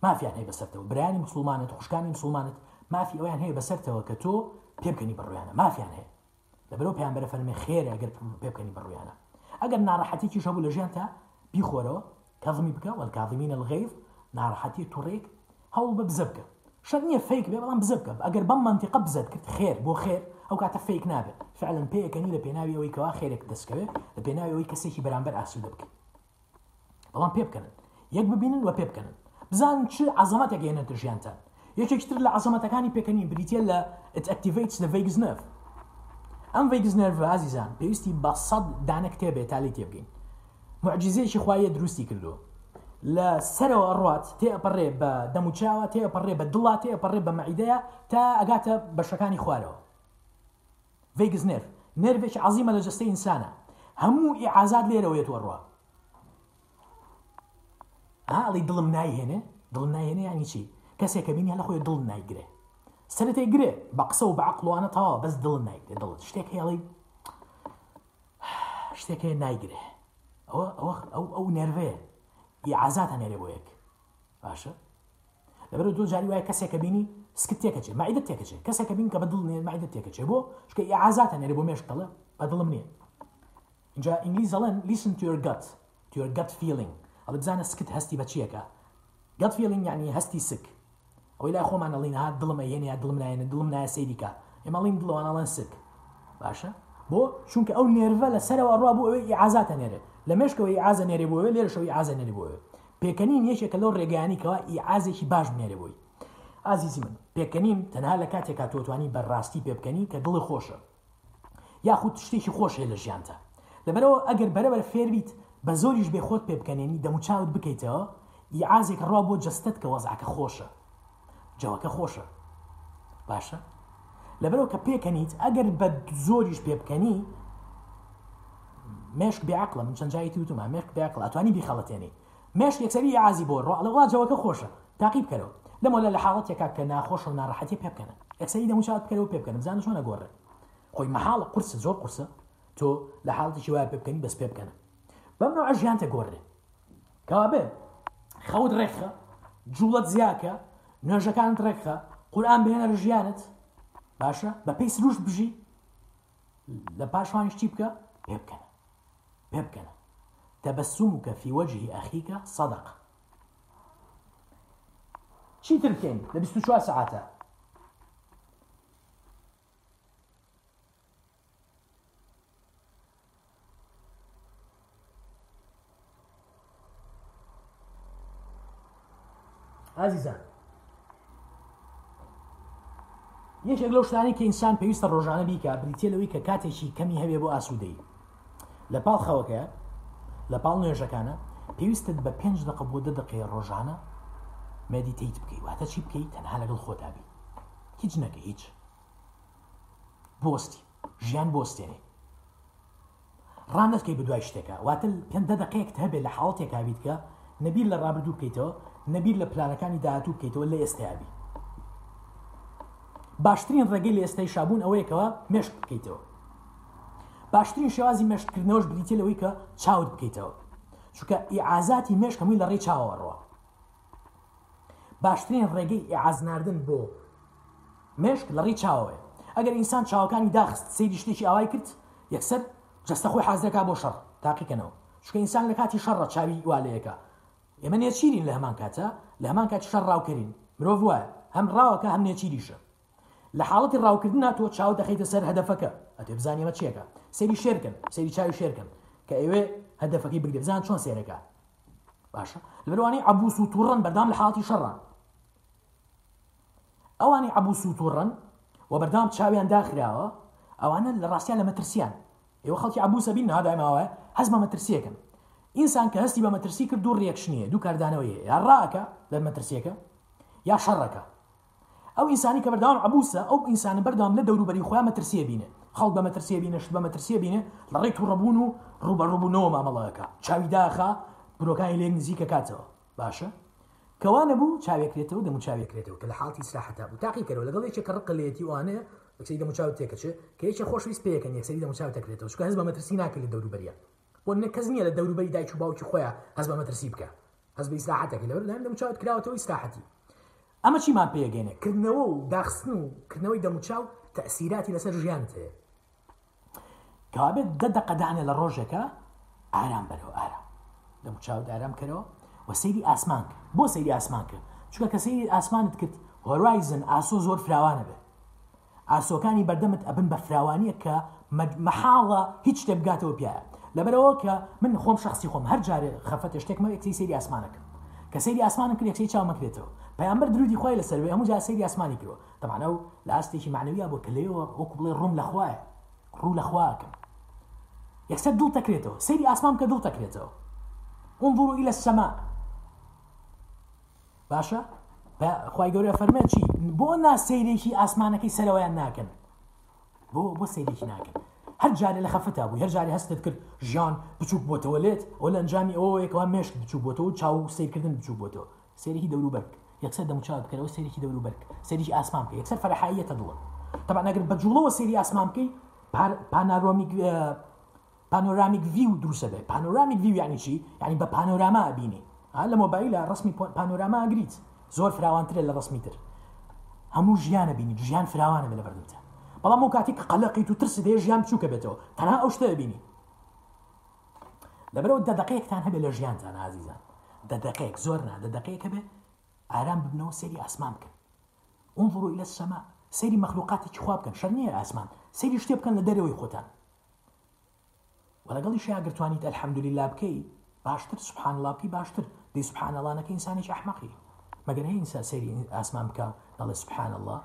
ما في يعني بسرته براني مسلمانه تخشكاني مسلمانه ما في اوان يعني هي بسرته وكتو بيبكني يبروي يعني. انا ما في يعني لبرو بيان بر فلمي خير اگر بيمكن يبروي انا اگر نارحتي تشو شابو لجانتا بيخورو كاظمي بكا والكاظمين الغيظ نارحتي توريك هاو شنو هي فيك بيبان بزبكه اگر بم منطقه بزد كت خير بو خير ئەو کاتە فیک نابێت فعلن پێەکەنی لە پێناوی ئەوەی کەوا خێرێک دەستکەوێت بيناوي پێناوی ئەوی کەسێکی بەرامبەر ئاسوودە بکەین بلان بيب كان يك ببینن و بيب كان بزان چ عزەمەتێک هێنە دژیانتان یەکێکتر لە عزەمەتەکانی پێکەنی بریتە لە ئەتیڤیت لە ڤیگز نف ئەم ڤیگز نەرڤ عزیزان پێویستی بە سەد دانە کتێبێت تالی تێبگەین معجززێکی خوایە دروستی کردو لە سەرەوە ڕات تێپەڕێ بە دەموچاوە تێپەڕێ بە دڵات تێپەڕێ بە مەعیدەیە تا ئەگاتە بشكاني خوالو فيجز نيرف نيرفش عظيمة لجستي إنسانة همو إعازات ليرة ويتوروا ها اللي ظلم ناي هنا ظلم ناي هنا يعني شي كسيك بيني هلا خويا ظلم ناي قري سنة يقري بقصة وبعقل وأنا طا بس ظلم ناي قري ظلم شتيك هي اللي شتێک نایگرێ ئەوە ئەو ئەو نێرڤەیە ئازاتە نێرێ بۆ یەک باشە لەبەر دوو جاری وایە کەسێکە بینی سکتێکە ماعدە تێکەچێت کەسەکە بین کە بەدڵ نێن ماعدە تێکەچێ بۆ شکە ئازاتە نێری بۆ مێشتەڵە بەدڵم نییە اینجا ئینگلیز ئەڵەن لیسن توێرگەت توێرگەت فیلنگ ئەڵ بزانە سکت هەستی بە چیەکە گەت فیلنگ یعنی هەستی سک ئەوەی لا خۆمانەڵین ها دڵمە یەنە دڵم نایەنە دڵم نایە سەیریکە ئێمەڵین دڵوانەڵەن سک باشە بۆ چونکە بو نێرڤە لە سەرەوە ڕوا بۆ ئەوەی ئازاتە نێرێ لە مشکەوەی ئازە نێرێ بۆەوە لێرەشەوەی ئازە نێری بۆەوە پێکەنین یەکێکە لەو ڕێگەیانیکەوە ئیعازێکی باش بنێرێ بۆی عزيزي من پێکەنیم تەنها لە کاتێکا تۆتوانی بەڕاستی پێ بکەنی کە دڵی خۆشە یاخود شتێکی خۆشێ لە ژیانتە لەبەرەوە ئەگەر بەرەبەر فێربیت بە زۆریش بێخۆت پێ بکەنێنی دەموچاوت بکەیتەوە یعازێک ڕوا بۆ جستت کە وەزعکە خۆشە جەوەکە خۆشە باشە لەبەرەوە کە پێکەنیت ئەگەر بە زۆریش پێ بکەنی مشک بیاقلە من چەنجایەتی وتمە مێک بیاقڵ ئەتوانی بیخەڵەتێنی مشک یەکسەری عازی بۆ ڕۆ لەڵا جەوەکە خۆشە تاقیب کەرەوە دەمەوە لە یک کە ناخۆش و ناراحتی ناڕەحەتی پێ بکەن ئەکسەی دەموچات بکەەوە پێ بکەن بزانە چۆنە گۆڕێ خۆی مەحاڵە قرسە زۆر قرسە تۆ لە حاڵتیشی وایە پێ بکەین بەس پێ بکەنە بەمە ئەژیانتە گۆڕێ کابێ خەوت ڕێکخە جوڵەت زیاکە نوێژەکانت ڕێکخە قورآان بێنە لە ژیانت باشە بە پێی سروش بژی لە پاشوانشتی بکە پێ بکەنە پێ بکەنە تەبەسوم فی وجه اخیک سەدەقە چی تر بکەین لە 24 ساعتە ئازیزان یەکێک لەو شتانی کە ئینسان پێویستە ڕۆژانە بیکە بریتێلەوەی کە کاتێکی کەمی هەبێ بۆ ئاسوودەی لە پاڵ خەوەکە لە پاڵ نوێژەکانە پێویستت بە پێنج دقه بۆ دە دقی ڕۆژانە مەدیتیت بکەیت واتە چی بکەیت تەنها لەگەڵ خۆتابی هیچ نەکە هیچ بۆستی ژیان بۆستێنێ ڕامەتکەی بدوای شتێکە واتە پێندە دەقەیەکت هەبێت لە حاڵتێکاویت کە نەبیر لە ڕابردوو بکەیتەوە نەبیر لە پلانەکانی داهاتوو بکەیتەوە لە ئێستایابی باشترین ڕێگەی لە ئێستای شابوون ئەوەیەکەوە مشک بکەیتەوە باشترین شێوازی مشکردنەوەش بریتێ لەوەی کە چاوت بکەیتەوە چونکە ئیعازاتی مێشکەمووی لە ڕێی چاوەڕەوە باشترین ڕێگەی ئازناردن بۆ مشک لەڕی چاوەیە ئەگەر ئینسان چاوەکانی داخست سری شتێکی ئاوای کرد یەکسەر جستە خۆی حازەکە بۆ شەڕ تاقیکەنەوە چکە ئینسان لە کاتی شەڕە چاوی والەیەەکە ئێمە نێچیرین لە هەمان کاتە لە هەمان کات شەڕ ڕاوکەین مرۆڤ وایە هەم ڕاوەکە هەم نێچیریشە لە حاڵەتی ڕاوکردنا تۆ چاو دەخیتە سەر هەدفەکە ئەتێ بزانیمە چێکە سری شێرکن سری چاوی شێرکن کە ئێوێ هەدفەکەی بگرزان چۆن سێرەکە باشە لەروانی عبوس و تووڕن بەردام لە حاڵی شەڕان ئەوانی عبوو سووتڕن و بەردام چاویان داخراوە ئەوانە لە ڕاستیان لە مەترسیان ئێوە خەڵکی عبوو سەبین نادایماوە هەز بە مەترسیەکەم ئینسان کە هەستی بە مەترسی کرد دوو ڕێکشنیە دوو کاردانەوەی یا ڕاکە لە مەترسیەکە یا شەڕەکە ئەو ئینسانی کە بەرداوام عبوسە ئەو ئینسانە بەردام لە دەوروبەری خۆیان مەترسیە بینێ خەڵ بە مەترسیە بینە شت بە مەترسیە بینێ لە ڕێک و ڕەبوون و ڕوبەڕووبوونەوە مامەڵەکە چاوی داخە برۆکانی لێ نزیکە کاتەوە باشە؟ کەوانە بوو چاوێکرێتەوە دەمو چاوێکرێتەوە کە لە حڵی سراحتا بوو تاقیکەەوە لەگەڵ ێکێک ڕقلێتی وانە بەکسی دەمو چاو تێکەچێ کە هیچ خۆشویست پێەکەن یەکسری دەمو چاو تەکرێتەوە شکە هەز بە مەترسی ناکرد لە دەوروبەریە بۆ نەکەس نیە لە دەوروبەری دایک و باوکی خۆیان هەز بە مەترسی بکە هەز بە ئیسراحەتەکە لەەوە لەم دەمو چاوت کراوەوە ئیسراحەتی ئەمە چیمان پێگەێنێ کردنەوە و داخستن و کردنەوەی دەموچاو تەسیراتی لەسەر ژیان تێ کابێت دە دەقەدانێ لە ڕۆژێکە ئارام بەرەوە ئارام دەموچاو ئارام کەرەوە وەسەیری ئاسمانکە بۆ سەیری ئاسمان کرد چکە کەسی ئاسمانت کرد هۆرایزن ئاسۆ زۆر فراوانە بێت ئاسۆکانی بەردەمت ئەبن بە فراوانیە کە مەحاڵە هیچ شتێبگاتەوە پیاە لەبەرەوە کە من خۆم شخصی خۆم هەر جارێ خەفەتە شتێکمە یەکسی سەری ئاسمانەکەم کە سەری ئاسمانە کرد یەکسی چاومەکرێتەوە پەیامبەر درودی خۆی لە سەروێ هەموو جا سەری ئاسمانی کردەوە تەمانە و لە ئاستێکی معنەویە بۆ کلەوە وەکو بڵێ ڕوم لەخواە ڕوو لەخواکەم یەکسەر دوڵ تەکرێتەوە سەری ئاسمام کە دوڵ تەکرێتەوە انظروا إلى السماء باشە خی گەورە فەرمە چی بۆ نا سیرێکی ئاسمانەکەی سەرەوەیان ناکەن بۆ بۆ سیرێکی ناکەن هەر جارێ لە خەفتا بوو هەر جارێ هەستت کرد ژیان بچوک بۆتەوە لێت ئەو لە ئەنجامی ئەوە یەکەوە مێش بچوو بۆتەوە و چاو سیرکردن بچوو بۆتەوە سێریی دەوروبەرک یەکسەر دەموچاو بکەەوە سێریی دەوروبەرک سێریی ئاسمان بکە یەکسەر فەرحایەتە دووە تەبع نەگر بەجوڵەوە سێری ئاسمان بکەی پانارۆمی پانۆرامیک وی و دروسە بێ پانۆرامیک وی یعنی چی یعنی بە پانۆراما بینی ها لە مۆبایلە ڕسمی پانۆراما ئەگریت زۆر فراوانترە لە ڕسمی تر هەموو ژیانە بینی ژیان فراوانە لە بەردەتە بەڵام و کاتێک قەلقیت و ترس دێ ژیان بچووکە بێتەوە تەنها ئەو شتە بینی لەبەرەوە دەدەقەیەکتان هەبێ لە ژیانتان عزیزان دەدەقەیەک زۆر نا دەدەقەیەکە بێ ئارام ببنەوە سەری ئاسمان بکەن انظروا إلى السماء سيري مخلوقاتي خواب كان شرنية أسمان سيري شتيب كان لدروي خوتان ولا قال شيء أقرتوانيت الحمد لله بكي باشتر سبحان الله بكي باشتر دي سبحان الله نەکە ئینسانێک ئەحمەقی مەگەر هەیە ئینسان سەیری ئاسمان بکە دەڵێ سبحان الله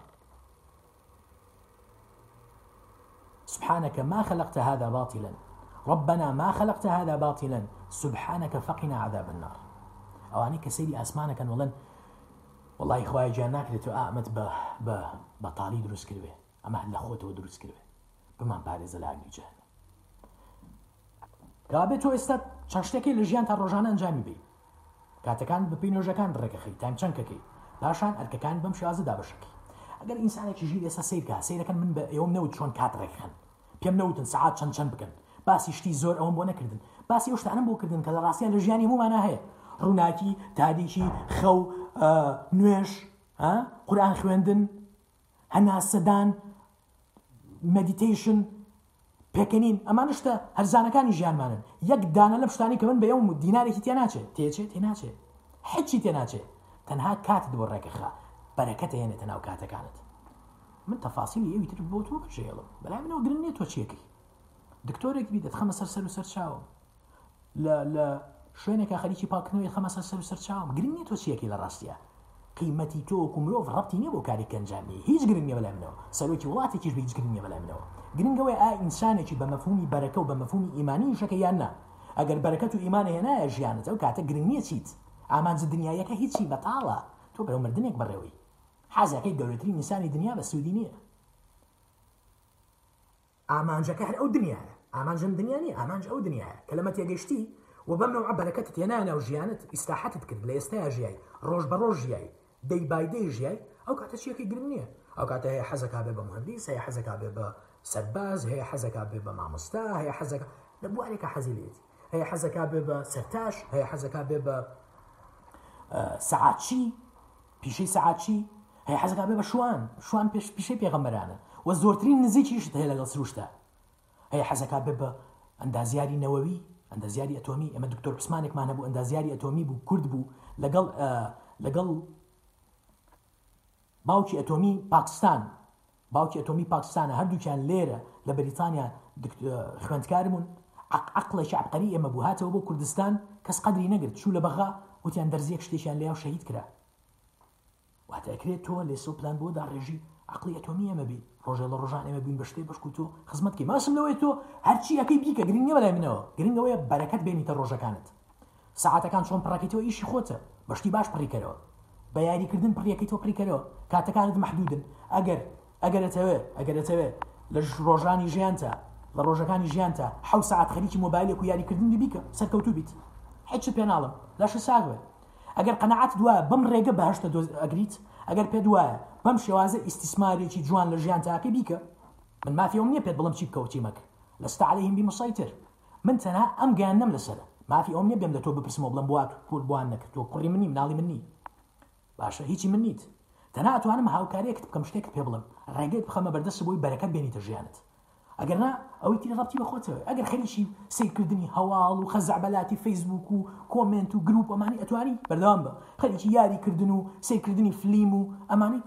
سبحانك ما خلقت هذا باطلا ربنا ما خلقت هذا باطلا سبحانك فقنا عذاب النار او کە سەیری ئاسمانەکەن وڵەن ولن والله گیان ناکرێت و ئامەت بە ب دروست کردوێ ئەمە لە خۆتەوە دروست کردوێ بمان پارێزە لاگری جەن. کابێت تۆ ئێستا چەشتێکی لە ژیان تا ڕۆژان ئەنجامی بيه کاتەکان بپی نۆژەکان ڕێکەخی تان چەندکەکەی پاشان ئەرکەکان بەم شازدا بەشەکەی ئەگەر ئینسانێکی ژی ئێستا سیرکە سیرەکەن من بە ئێوەم نەوت چۆن کات ڕێکخن پێم نەوتن سعات چەند چەند بکەن باسی شتی زۆر ئەوم بۆ نەکردن باسی شتانم بۆ کردن کە لە ڕاستیان لە ژیانی مومانە هەیە ڕووناکی تادیشی خەو نوێش قورآان خوێندن هەناسەدان مدیتیشن پێکەنین ئەمان شتە هەرزانەکانی ژیانمانن یەک دانە لە شتانی کە من بەەوە و دینارێکی تێناچێت تێچێت تێناچێت هیچی تێناچێت تەنها کاتت بۆ ڕێکەخە بەرەکەت هێنێتە ناو کاتەکانت من تەفاسیلی ئەویتر بۆ تۆ بژێڵم بەلای منەوە گرنێت تۆ چێکی دکتۆرێکی دەت خەمە سەر سەر و سەر چاوم لە شوێنێکە خەریکی پاکنەوەی خەمە سەر سەر و سەر چاوم گرنێت تۆ چیەکی لە ڕاستیە قیمەتی تۆ و مرۆڤ ڕەتی نیە بۆ کاری کەنجامی هیچ گرنگە بەلای منەوە سەرۆکی وڵاتێکیش هیچ گرنگە بەلای منەوە گرنگەوەی ئا ئینسانێکی بە مەفهومی بەرەکە و بە مەفهومی ئیمانی شەکە یاننا ئەگەر بەرەکەت و ئیمانە هێنایە ژیانت ئەو کاتە گرنگە چیت ئامانز دنیایەکە هیچی بەتاڵە تۆ بەرەو مردنێک بڕێەوەی حەزەکەی گەورەترین نیسانی دنیا بە سوودی نییە ئامانجەکە هەر ئەو دنیاە ئامانجم دنیای ئامانج ئەو دنیاە کە لەمە تێگەشتی و بەمەوە بەرەکەت تێنانە و ژیانت ئیسلاحتت کرد لە ئێستا ژیای ڕۆژ بە ڕۆژ ژیای دەی بایدەی ژیای ئەو کاتە چیەکەی گرنگە ئەو کاتە هەیە حەزەکە بێ بە مهندی سەیە حەزەکە بێ بە سەرباز هەیە حەزەکە بێ بە مامۆستا هەیە حەزەکە لە بوارێکە حەزیلێتی هەیە حەزەکە بێ بە سەرتاش هەیە حەزەکە بێ بە سعاچی پیشەی سعاچی هەیە حەزەکە بێ بە شوان شوان پێش پیشەی پێغەمبەرانە و زۆرترین نزیکیشت هەیە لەگەڵ سروشتە هەیە حەزەکە بێ بە ئەندازیاری نەوەوی ئەندازیاری ئەتۆمی ئەمە دکتۆر عسمانێکمانە بوو ئەندازیاری ئەتۆمی بوو کورد بوو لەگەڵ لەگەڵ باوکی ئەتۆمی پاکستان باوکی ئەتۆمی پاکستانە هەردووکیان لێرە لە بەریتانیا خوێندکارمون عقلە شعبقەری ئێمە بوو هاتەوە بۆ کوردستان کەس قدری نەگرت چوو لە بەغا وتیان دەرزیەک شتێکیان لێو شەهید کرا واتەکرێت تۆ لێ سۆ پلان بۆدا ڕێژی عقلی ئەتۆمی ئەمە بی ڕۆژە لە ڕژان ئەمە بین بەشتێ بشکوت تۆ خزمەتکە ماسم لەوەی تۆ هەرچی یەکەی بیکە گرنگە بەلای منەوە گرنگەوەیە بەرەکەت بێنیتە ڕۆژەکانت سعاتەکان چۆن پڕاکەیتەوە ئیشی خۆتە بەشتی باش پڕیکەرەوە بە یاریکردن پڕیەکەی تۆ پڕیکەرەوە کاتەکانت محدودن ئەگەر ئەگەر دەتەوێت ئەگەر دەتەوێت لە ڕۆژانی ژیانتە لە ڕۆژەکانی ژیانتە حو سعات خەریکی مۆبایلێک و یاریکردنی بیکە سەرکەوتو بیت هیچ پێناڵم لاش ساگوێت ئەگەر قەنەعات دوایە بەم ڕێگە باشتە ئەگریت ئەگەر پێ دوایە بەم شێوازە ئیسیسمارێکی جوان لە ژیان تاکە بیکە من مافیەوە نییە پێت بڵم چی بکەوتی مەک لە ستعاالەیم بیمەسایتر من تەنها ئەم گیان نەم لەسەر مافی ئەم نیە بێم لە تۆ بپرسمەوە بڵم بڵم بوات کورد بوان نەکە تۆ کوڕی منی مناڵی منی باشە هیچی من نیت تەنا ئەتوانم هاوکارێکت بکەم شتێکت پێ بڵم ڕێگەیت بخەمە بەردەست بۆی بەرەکەت بێنیتە ژیانت ئەگەرنا ئەوەی تیرڕەتی بەخۆتەوە ئەگەر خەریشی سیرکردنی هەواڵ و خەزعبەلاتی فیسبوک و کۆمنت و گروپ ئەمانی ئەتوانی بەردەوام بە خەریکی یاریکردن و سیرکردنی فلیم و ئەمانیت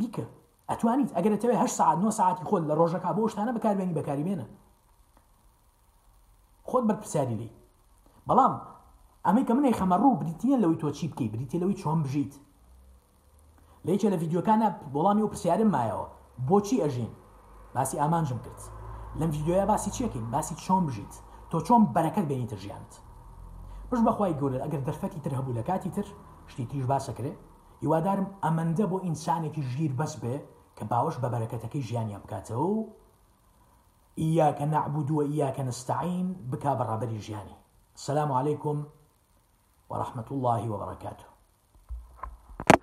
بیکە ئەتوانیت ئەگەرەوەی هە ساعت 9 ساعتی خۆل لە ڕۆژەکە بۆ شتانە بەکاربێنی بەکاریبێنە خۆت بەرپرساری لی بەڵام ئەمەی کە منەی خەمە ڕوو بریتە لەوەی تۆ چی بکەی بریتە لەوەی چۆن بژیت لەیچە لە یددیوکانە بۆڵامی و پرسیارم مایەوە بۆچی ئەژین باسی ئامانجم کرد لەم یددیوە باسی چیەکەین باسی چۆن بژیت تۆ چۆن بەرەکەت بینیتە ژیانت پش بەخوای گەورە ئەگەر دەرفەتی تر هەبوو لە کاتی تر شتی تیش باسەکرێ هیوادارم ئەمەندە بۆ ئینسانێکی ژیر بەس بێ کە باوەش بە بەرەکەتەکەی ژیانیان بکاتەوە و ئیاکە نعبودووە ئیاکە نستعین بک بەڕابری ژیانی سلام عليكم ورحمة الله وبركاته